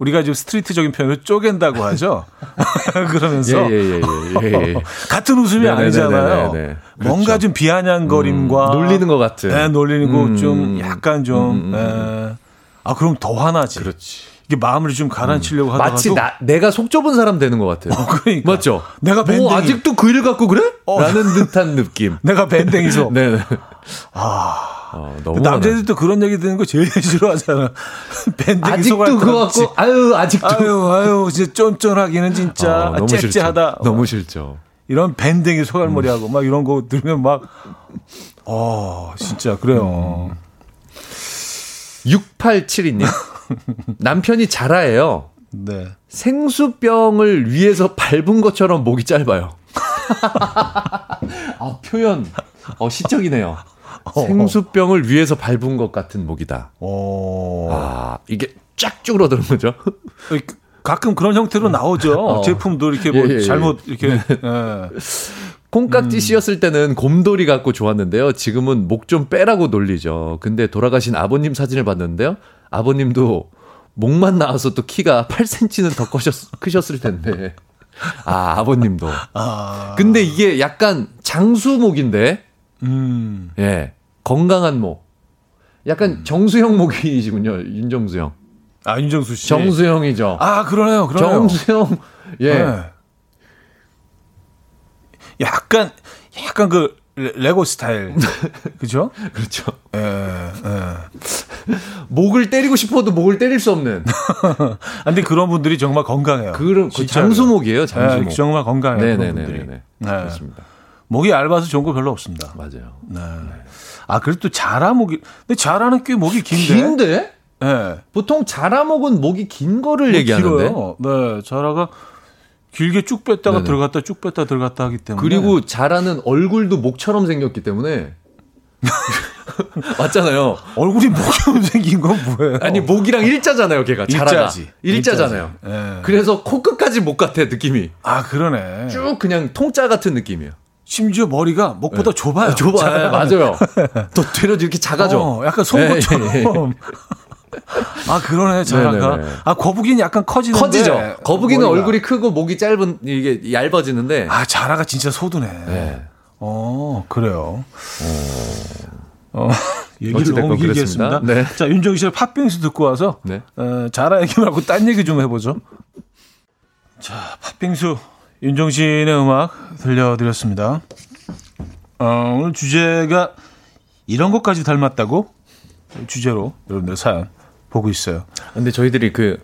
Speaker 1: 우리가 좀 스트리트적인 표현으로 쪼갠다고 하죠. <laughs> 그러면서
Speaker 2: 예 예예 예, 예, 예. <laughs>
Speaker 1: 같은 웃음이
Speaker 2: 네네네네네.
Speaker 1: 아니잖아요.
Speaker 2: 그렇죠.
Speaker 1: 뭔가 좀 비아냥거림과
Speaker 2: 음, 놀리는 것 같은.
Speaker 1: 네, 놀리고
Speaker 2: 음.
Speaker 1: 좀 약간 좀
Speaker 2: 음, 음,
Speaker 1: 예. 아 그럼 더 화나지.
Speaker 2: 그렇지.
Speaker 1: 이게 마음을 좀 가라앉히려고 하다가도
Speaker 2: 마치 나, 내가 속 좁은 사람 되는 것 같아요. <laughs>
Speaker 1: 그러니까.
Speaker 2: 맞죠?
Speaker 1: 내가 밴댕이.
Speaker 2: 뭐 아직도 그 일 갖고 그래?
Speaker 1: 어.
Speaker 2: 라는 듯한 느낌.
Speaker 1: 내가 밴댕이서
Speaker 2: 네. 아, 너무
Speaker 1: 남자들도 그런 얘기 듣는 거 제일 <laughs> 싫어하잖아. 밴댕이
Speaker 2: 아직도
Speaker 1: 속알
Speaker 2: 그거
Speaker 1: 것
Speaker 2: 갖고 아유 아직도
Speaker 1: 아유 아유 진짜 쫀쫀하기는 진짜
Speaker 2: 어, 너무
Speaker 1: 째째하다.
Speaker 2: 싫죠. 너무 싫죠.
Speaker 1: 이런 밴댕이 소갈머리하고 막 이런 거 들으면 막 어, 진짜 그래요.
Speaker 2: 6872님. <laughs> 남편이 자라예요.
Speaker 1: 네.
Speaker 2: 생수병을 위에서 밟은 것처럼 목이 짧아요. <laughs> 아, 표현. 어, 시적이네요. <laughs> 생수병을 위에서 밟은 것 같은 목이다.
Speaker 1: 어.
Speaker 2: 아, 이게 쫙 쭈그러드는 거죠?
Speaker 1: 가끔 그런 형태로 나오죠.
Speaker 2: 어.
Speaker 1: 제품도 이렇게 뭐
Speaker 2: 예, 예, 예.
Speaker 1: 잘못 이렇게 예.
Speaker 2: 콩깍지 씌었을 때는 곰돌이 갖고 좋았는데요. 지금은 목 좀 빼라고 놀리죠. 근데 돌아가신 아버님 사진을 봤는데요. 아버님도 목만 나와서 또 키가 8cm는 더 커셨, 크셨을 텐데. 아, 아버님도.
Speaker 1: 아.
Speaker 2: 근데 이게 약간 장수목인데,
Speaker 1: 음.
Speaker 2: 예. 건강한 목. 약간 정수형 목이시군요. 윤정수 형.
Speaker 1: 아, 윤정수 씨.
Speaker 2: 정수 형이죠.
Speaker 1: 아, 그러네요. 그러네요.
Speaker 2: 정수 형. 예.
Speaker 1: 네. 약간 약간 그 레- 레고 스타일. <laughs> 그죠?
Speaker 2: 그렇죠.
Speaker 1: 예. 예.
Speaker 2: 목을 때리고 싶어도 목을 때릴 수 없는.
Speaker 1: 아, <laughs> 근데 그런 분들이 정말 건강해요.
Speaker 2: 그런 그. 장수목이에요, 장수목.
Speaker 1: 네, 정말 건강해요. 그런 분들이.
Speaker 2: 네네네 네.
Speaker 1: 네.
Speaker 2: 그렇습니다.
Speaker 1: 목이 얇아서 좋은 거 별로 없습니다.
Speaker 2: 맞아요.
Speaker 1: 네. 아, 그래도 또 자라목이, 근데 자라는 꽤 목이 긴데.
Speaker 2: 긴데?
Speaker 1: 네.
Speaker 2: 보통 자라목은 목이 긴 거를 얘기하는데.
Speaker 1: 길어요. 네. 자라가 길게 쭉 뺐다가
Speaker 2: 네네.
Speaker 1: 들어갔다 쭉 뺐다 들어갔다 하기 때문에.
Speaker 2: 그리고 자라는 얼굴도 목처럼 생겼기 때문에. <laughs> 맞잖아요.
Speaker 1: 얼굴이 목처럼 생긴 건 뭐예요?
Speaker 2: 아니 목이랑 일자잖아요, 걔가. 자라가.
Speaker 1: 일자지.
Speaker 2: 일자잖아요.
Speaker 1: 일자지. 예.
Speaker 2: 그래서 코끝까지 목 같아 느낌이.
Speaker 1: 아, 그러네.
Speaker 2: 쭉 그냥 통짜 같은 느낌이에요.
Speaker 1: 심지어 머리가 목보다 좁아요.
Speaker 2: 좁아.
Speaker 1: 자라가.
Speaker 2: 맞아요. <laughs> 더 되려 이렇게 작아져.
Speaker 1: 어, 약간 송곳처럼.
Speaker 2: 예.
Speaker 1: 아, 그러네, 자라가.
Speaker 2: 네네네.
Speaker 1: 아, 거북이는 약간 커지는데.
Speaker 2: 커지죠. 거북이는
Speaker 1: 머리가.
Speaker 2: 얼굴이 크고 목이 짧은 이게 얇아지는데.
Speaker 1: 아, 자라가 진짜 소두네.
Speaker 2: 네.
Speaker 1: 어, 그래요. 어, 얘기를
Speaker 2: 어찌됐건
Speaker 1: 너무 길게. 했습니다.
Speaker 2: 네.
Speaker 1: 자, 윤정 씨의 팥빙수 듣고 와서
Speaker 2: 네.
Speaker 1: 어, 자라 얘기 말고 딴 얘기 좀 해보죠. 자, 팥빙수 윤정신의 음악 들려드렸습니다. 어, 오늘 주제가 이런 것까지 닮았다고 주제로 여러분들 사연 보고 있어요.
Speaker 2: 근데 저희들이 그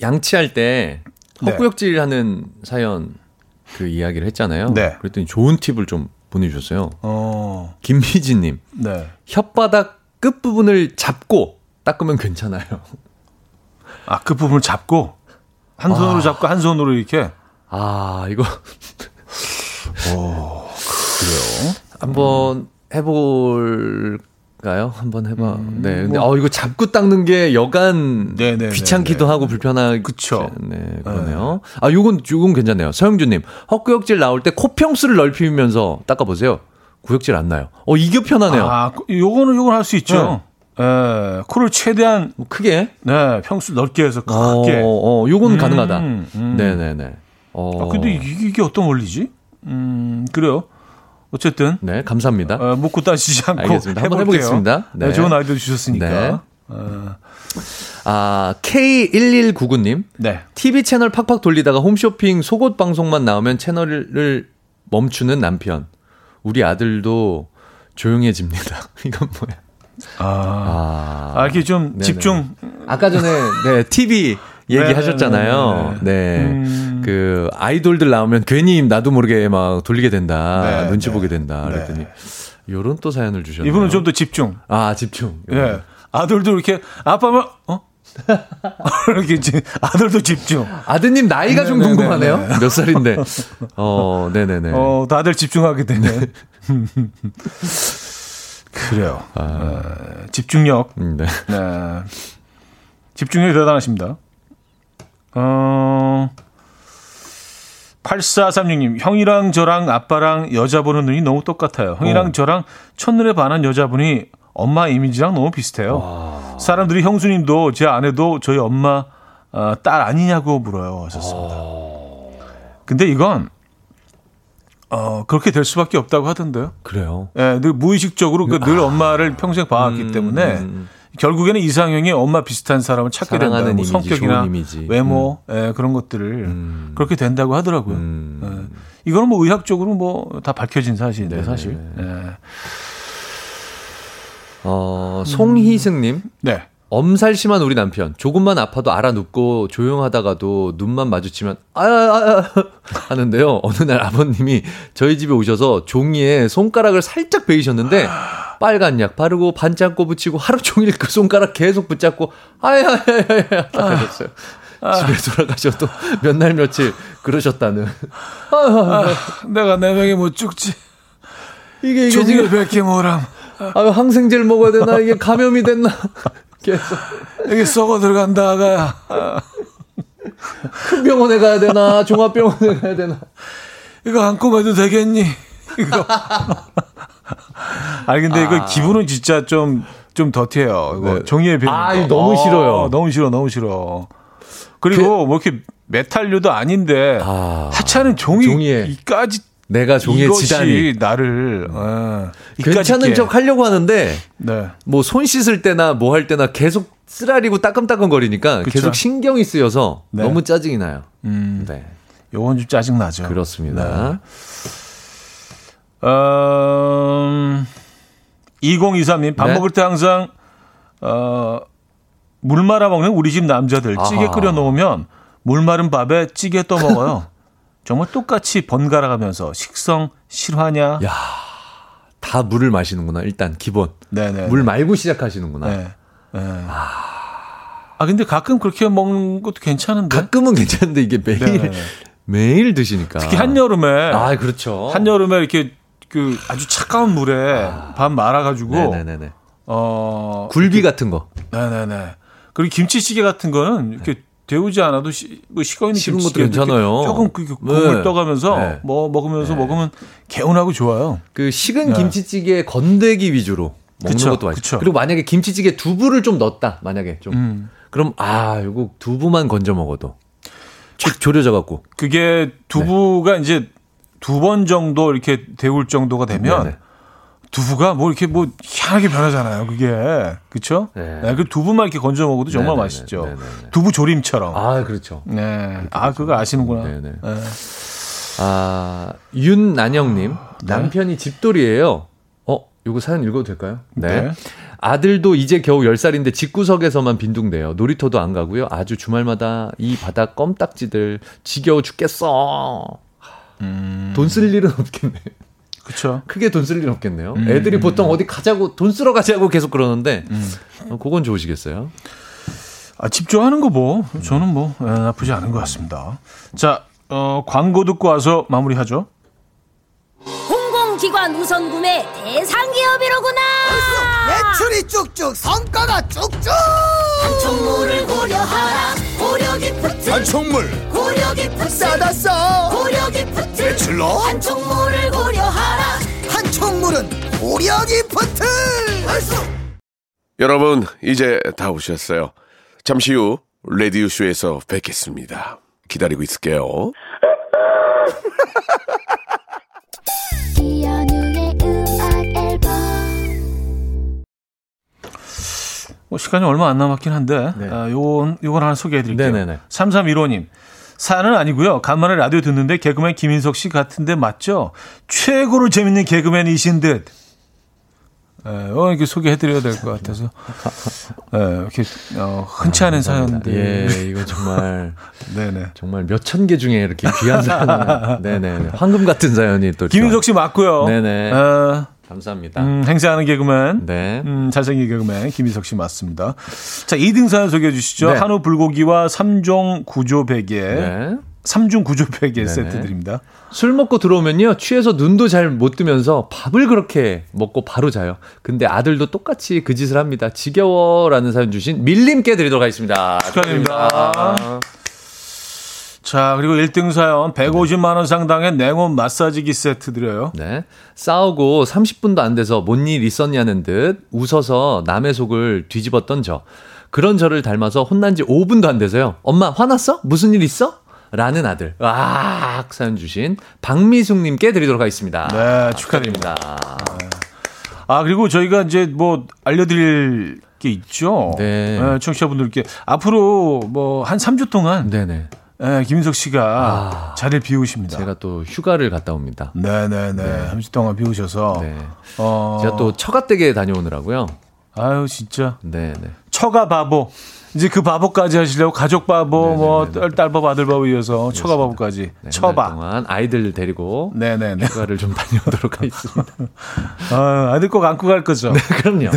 Speaker 2: 양치할 때
Speaker 1: 네.
Speaker 2: 헛구역질 하는 사연 그 이야기를 했잖아요.
Speaker 1: 네.
Speaker 2: 그랬더니 좋은 팁을 좀 보내주셨어요.
Speaker 1: 어,
Speaker 2: 김미진님,
Speaker 1: 네.
Speaker 2: 혓바닥 끝부분을 잡고 닦으면 괜찮아요.
Speaker 1: 아, 그 부분을 잡고, 한 손으로 잡고, 한 손으로 이렇게.
Speaker 2: 아, 이거
Speaker 1: 오, 그래요?
Speaker 2: 한번 해볼까요? 한번 해봐. 네. 근데
Speaker 1: 뭐.
Speaker 2: 어, 이거 잡고 닦는 게 여간
Speaker 1: 네네네네.
Speaker 2: 귀찮기도 하고 불편하고.
Speaker 1: 그쵸.
Speaker 2: 네, 그러네요. 아, 요건, 요건 괜찮네요. 서영주님, 헛구역질 나올 때 코평수를 넓히면서 닦아보세요. 구역질 안 나요. 어, 이게 편하네요.
Speaker 1: 아, 요거는, 요건 할 수 있죠. 예, 코를 최대한,
Speaker 2: 뭐 크게.
Speaker 1: 네, 평수 넓게 해서
Speaker 2: 어,
Speaker 1: 크게.
Speaker 2: 어, 요건
Speaker 1: 음,
Speaker 2: 가능하다.
Speaker 1: 음.
Speaker 2: 네네네. 어.
Speaker 1: 아, 근데 이게, 이게 어떤 원리지? 음, 그래요. 어쨌든,
Speaker 2: 네, 감사합니다.
Speaker 1: 어, 묻고 따지지 않고
Speaker 2: 알겠습니다. 한번
Speaker 1: 해볼게요.
Speaker 2: 해보겠습니다.
Speaker 1: 네.
Speaker 2: 네.
Speaker 1: 좋은 아이디어 주셨으니까.
Speaker 2: 네.
Speaker 1: 어,
Speaker 2: 아, K1199님.
Speaker 1: 네.
Speaker 2: TV 채널 팍팍 돌리다가 홈쇼핑 속옷 방송만 나오면 채널을 멈추는 남편. 우리 아들도 조용해집니다. <laughs> 이건 뭐야?
Speaker 1: 아,
Speaker 2: 아,
Speaker 1: 아 이렇게 좀
Speaker 2: 네네.
Speaker 1: 집중.
Speaker 2: 아까 전에 네, TV 얘기하셨잖아요.
Speaker 1: 네네네네.
Speaker 2: 네.
Speaker 1: 음.
Speaker 2: 그 아이돌들 나오면 괜히 나도 모르게 막 돌리게 된다.
Speaker 1: 네,
Speaker 2: 눈치
Speaker 1: 네.
Speaker 2: 보게 된다.
Speaker 1: 네.
Speaker 2: 그랬더니 요런 또 사연을 주셨네요.
Speaker 1: 이분은 좀 더 집중.
Speaker 2: 아, 집중.
Speaker 1: 예. 아들도 이렇게 아빠만 어? <laughs> 이렇게 지- 아들도 집중.
Speaker 2: 아드님 나이가 좀
Speaker 1: 네네네네.
Speaker 2: 궁금하네요. 몇 살인데. 어, 네 네 네.
Speaker 1: 어, 다들 집중하게 되네. <laughs> 그래요. 어, 집중력.
Speaker 2: 음, 네.
Speaker 1: 네. 집중력이 대단하십니다. 어, 8436님, 형이랑 저랑 아빠랑 여자 보는 눈이 너무 똑같아요. 형이랑
Speaker 2: 어.
Speaker 1: 저랑 첫눈에 반한 여자분이 엄마 이미지랑 너무 비슷해요. 사람들이 형수님도 제 아내도 저희 엄마 어, 딸 아니냐고 물어요. 하셨습니다. 근데 이건 어, 그렇게 될 수밖에 없다고 하던데요.
Speaker 2: 그래요.
Speaker 1: 예, 늘 무의식적으로 그 늘 엄마를 평생 봐왔기
Speaker 2: 음,
Speaker 1: 때문에
Speaker 2: 음.
Speaker 1: 결국에는 이상형이 엄마 비슷한 사람을 찾게 된다.
Speaker 2: 사랑하는
Speaker 1: 뭐
Speaker 2: 이미지,
Speaker 1: 성격이나. 외모, 예, 그런 것들을
Speaker 2: 음.
Speaker 1: 그렇게 된다고 하더라고요.
Speaker 2: 음.
Speaker 1: 예. 이거는 뭐 의학적으로 뭐 다 밝혀진 사실인데
Speaker 2: 네네.
Speaker 1: 사실. 예.
Speaker 2: 어, 송희승님.
Speaker 1: 네.
Speaker 2: 엄살 심한 우리 남편. 조금만 아파도 알아눕고 조용하다가도 눈만 마주치면 아야 아야 하는데요. 어느 날 아버님이 저희 집에 오셔서 종이에 손가락을 살짝 베이셨는데 빨간 약 바르고 반창고 붙이고 하루 종일 그 손가락 계속 붙잡고 아야야야야 하셨어요. 집에 돌아가셔도 몇 날 며칠 그러셨다는.
Speaker 1: 내가 내 명에 못 죽지.
Speaker 2: 이게 이게 지금
Speaker 1: 백개 모람.
Speaker 2: 아유 항생제를 먹어야 되나 이게 감염이 됐나 <laughs> 계속
Speaker 1: 여기 썩어 들어간다, 아가야.
Speaker 2: 큰 병원에 가야 되나 종합병원에 가야 되나.
Speaker 1: 이거 안고 가도 되겠니? 이거. <laughs> <laughs> 아니, 근데 이거 기분은 진짜 좀, 좀 더티해요. 이거
Speaker 2: 네.
Speaker 1: 종이에 비는
Speaker 2: 아,
Speaker 1: 거.
Speaker 2: 너무
Speaker 1: 어,
Speaker 2: 싫어요.
Speaker 1: 너무 싫어, 너무 싫어. 그리고 뭐 이렇게 메탈류도 아닌데
Speaker 2: 아.
Speaker 1: 하찮은 종이
Speaker 2: 종이에.
Speaker 1: 이까지
Speaker 2: 내가 종이에 지단이
Speaker 1: 나를 어, 이까짓
Speaker 2: 괜찮은
Speaker 1: 게.
Speaker 2: 척 하려고 하는데
Speaker 1: 네.
Speaker 2: 뭐손 씻을 때나 뭐 할 때나 계속 쓰라리고 따끔따끔 거리니까
Speaker 1: 그쵸.
Speaker 2: 계속 신경이 쓰여서
Speaker 1: 네.
Speaker 2: 너무 짜증이 나요.
Speaker 1: 음,
Speaker 2: 네.
Speaker 1: 요건 좀 짜증 나죠.
Speaker 2: 그렇습니다.
Speaker 1: 음, 2023님, 밥
Speaker 2: 네.
Speaker 1: 먹을 때 항상, 어, 물 말아 먹는 우리 집 남자들. 찌개
Speaker 2: 아하.
Speaker 1: 끓여 놓으면 물 마른 밥에 찌개 떠 먹어요. <laughs> 정말 똑같이 번갈아 가면서 식성 실화냐?
Speaker 2: 야, 다 물을 마시는구나. 일단 기본.
Speaker 1: 네네.
Speaker 2: 물 말고 시작하시는구나.
Speaker 1: 네. 네. 아, 근데 가끔 그렇게 먹는 것도 괜찮은데.
Speaker 2: 가끔은 괜찮은데 이게 매일
Speaker 1: 네네네.
Speaker 2: 매일 드시니까.
Speaker 1: 특히 한여름에.
Speaker 2: 아, 그렇죠.
Speaker 1: 한여름에 이렇게 그 아주 차가운 물에 밥 말아가지고.
Speaker 2: 네네네네.
Speaker 1: 어.
Speaker 2: 굴비 같은 거.
Speaker 1: 네네네. 그리고 김치찌개 같은 거는 이렇게 데우지 않아도 시, 뭐 식어 있는 김치찌개
Speaker 2: 괜찮아요.
Speaker 1: 조금 그 국물
Speaker 2: 네.
Speaker 1: 떠가면서
Speaker 2: 네.
Speaker 1: 뭐 먹으면서 먹으면 개운하고 좋아요.
Speaker 2: 그 식은
Speaker 1: 네.
Speaker 2: 김치찌개 건더기 위주로 먹는
Speaker 1: 그쵸,
Speaker 2: 것도 맛있죠. 그리고 만약에 김치찌개 두부를 좀 넣었다. 만약에 좀.
Speaker 1: 음.
Speaker 2: 그럼 아, 이거 두부만 건져 먹어도 쫙 졸여져 갖고.
Speaker 1: 그게 두부가 이제 두 번 정도 이렇게 데울 정도가 되면
Speaker 2: 네네.
Speaker 1: 두부가 뭐 이렇게 뭐 희한하게 변하잖아요. 그게 그렇죠?
Speaker 2: 네.
Speaker 1: 네. 그 두부만 이렇게 건져 먹어도 정말
Speaker 2: 네네네.
Speaker 1: 맛있죠.
Speaker 2: 네네네.
Speaker 1: 두부 조림처럼.
Speaker 2: 아, 그렇죠.
Speaker 1: 네. 아 그거 아시는구나.
Speaker 2: 네네.
Speaker 1: 네.
Speaker 2: 아, 윤난영님.
Speaker 1: 네.
Speaker 2: 남편이 집돌이에요. 어, 요거 사연 읽어도 될까요?
Speaker 1: 네.
Speaker 2: 아들도 이제 겨우 10살인데 집구석에서만 빈둥대요. 놀이터도 안 가고요. 아주 주말마다 이 바닥 껌딱지들 지겨워 죽겠어.
Speaker 1: 음.
Speaker 2: 돈쓸 일은 없겠네.
Speaker 1: 그쵸.
Speaker 2: 크게 돈 쓸일 없겠네요. 애들이 보통 어디 가자고 돈 쓰러 가자고 계속 그러는데 어, 그건 좋으시겠어요.
Speaker 1: 아, 집중하는 거 뭐, 저는 뭐, 에, 나쁘지 않은 것 같습니다. 자, 어, 광고 듣고 와서 마무리하죠.
Speaker 3: 공공기관 우선 구매 대상 기업이로구나.
Speaker 4: 매출이 쭉쭉 성과가 쭉쭉
Speaker 3: 한총무를 고려하라. 고려 기프트.
Speaker 4: 한총물
Speaker 3: 고려 기프트.
Speaker 4: 싸다 싸
Speaker 3: 고려 기프트.
Speaker 4: 매출로
Speaker 3: 한총무를 고려하라.
Speaker 4: 한총물은 고려 기프트
Speaker 5: 여러분, 이제 다 오셨어요. 잠시 후, 레디오쇼에서 뵙겠습니다. 기다리고 있을게요. <laughs>
Speaker 1: 뭐 시간이 얼마 안 남았긴 한데,
Speaker 2: 네.
Speaker 1: 아, 요건, 요건 하나 소개해 드릴게요.
Speaker 2: 네네네.
Speaker 1: 3315님. 사연은 아니고요. 간만에 라디오 듣는데 개그맨 김인석 씨 같은데 맞죠? 최고로 재밌는 개그맨이신 듯. 예, 어, 이렇게 소개해드려야 될 것 같아서. <laughs> 예, 이렇게, 어, 흔치 않은 사연들.
Speaker 2: 예, 이거 정말 <laughs>
Speaker 1: 네네.
Speaker 2: 정말 몇 천 개 중에 이렇게 귀한 사연. <laughs> 네네. 황금 같은 사연이 또.
Speaker 1: 김인석 씨 맞고요.
Speaker 2: 네네.
Speaker 1: 어,
Speaker 2: 감사합니다.
Speaker 1: 음, 행사하는 개그맨.
Speaker 2: 네.
Speaker 1: 음, 잘생긴 개그맨 김인석 씨 맞습니다. 자, 2등 사연 소개해 주시죠.
Speaker 2: 네.
Speaker 1: 한우 불고기와 3종 구조 베개.
Speaker 2: 네.
Speaker 1: 3중 구조 베개. 세트 드립니다.
Speaker 2: 술 먹고 들어오면요, 취해서 눈도 잘 못 뜨면서 밥을 그렇게 먹고 바로 자요. 근데 아들도 똑같이 그 짓을 합니다. 지겨워라는 사연 주신 밀림께 드리도록 하겠습니다.
Speaker 1: 축하드립니다. 자, 그리고 1등 사연 150만 원 상당의 냉온 마사지기 세트 드려요.
Speaker 2: 네. 싸우고 30분도 안 돼서 뭔 일 있었냐는 듯 웃어서 남의 속을 뒤집었던 저. 그런 저를 닮아서 혼난 지 5분도 안 돼서요. 엄마, 화났어? 무슨 일 있어? 라는 아들. 와, 사연 주신 박미숙 님께 드리도록 하겠습니다.
Speaker 1: 네, 축하드립니다. 아, 그리고 저희가 이제 뭐 알려드릴 게 있죠.
Speaker 2: 네.
Speaker 1: 청취자분들께 앞으로 뭐 한 3주 동안
Speaker 2: 네네.
Speaker 1: 예, 김인석 씨가
Speaker 2: 아.
Speaker 1: 자리를 비우십니다.
Speaker 2: 제가 또 휴가를 갔다 옵니다.
Speaker 1: 네네네. 한 3주 동안 비우셔서.
Speaker 2: 네.
Speaker 1: 어.
Speaker 2: 제가 또 처가댁에 다녀오느라고요.
Speaker 1: 아유, 진짜.
Speaker 2: 네네.
Speaker 1: 처가 바보. 이제 그 바보까지 하시려고 가족 바보. 뭐 딸, 딸 바보, 아들 바보 이어서 처가 바보까지.
Speaker 2: 네,
Speaker 1: 처바.
Speaker 2: 동안 아이들 데리고
Speaker 1: 네네네.
Speaker 2: 휴가를 좀 다녀오도록 하겠습니다. <laughs>
Speaker 1: 아, 아들 꼭 안고 갈 거죠.
Speaker 2: 그럼요.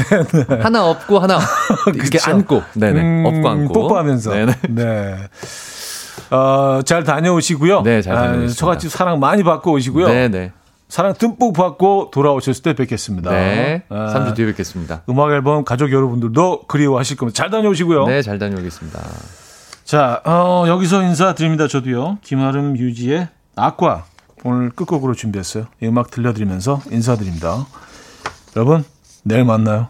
Speaker 2: 하나 업고 하나 <laughs> 이렇게. 안고, 네네,
Speaker 1: 음,
Speaker 2: 업고 안고,
Speaker 1: 뽀뽀하면서.
Speaker 2: 네네.
Speaker 1: 네. 어, 잘 다녀오시고요.
Speaker 2: 네, 잘.
Speaker 1: 아, 처갓집 사랑 많이 받고 오시고요.
Speaker 2: 네 네.
Speaker 1: 사랑 듬뿍 받고 돌아오셨을 때 뵙겠습니다.
Speaker 2: 네,
Speaker 1: 아,
Speaker 2: 3주 뒤에 뵙겠습니다.
Speaker 1: 음악 앨범 가족 여러분들도 그리워하실 겁니다. 잘 다녀오시고요.
Speaker 2: 네, 잘 다녀오겠습니다.
Speaker 1: 자, 어, 여기서 인사드립니다. 저도요. 김아름 유지의 아과 오늘 끝곡으로 준비했어요. 이 음악 들려드리면서 인사드립니다. 여러분, 내일 만나요.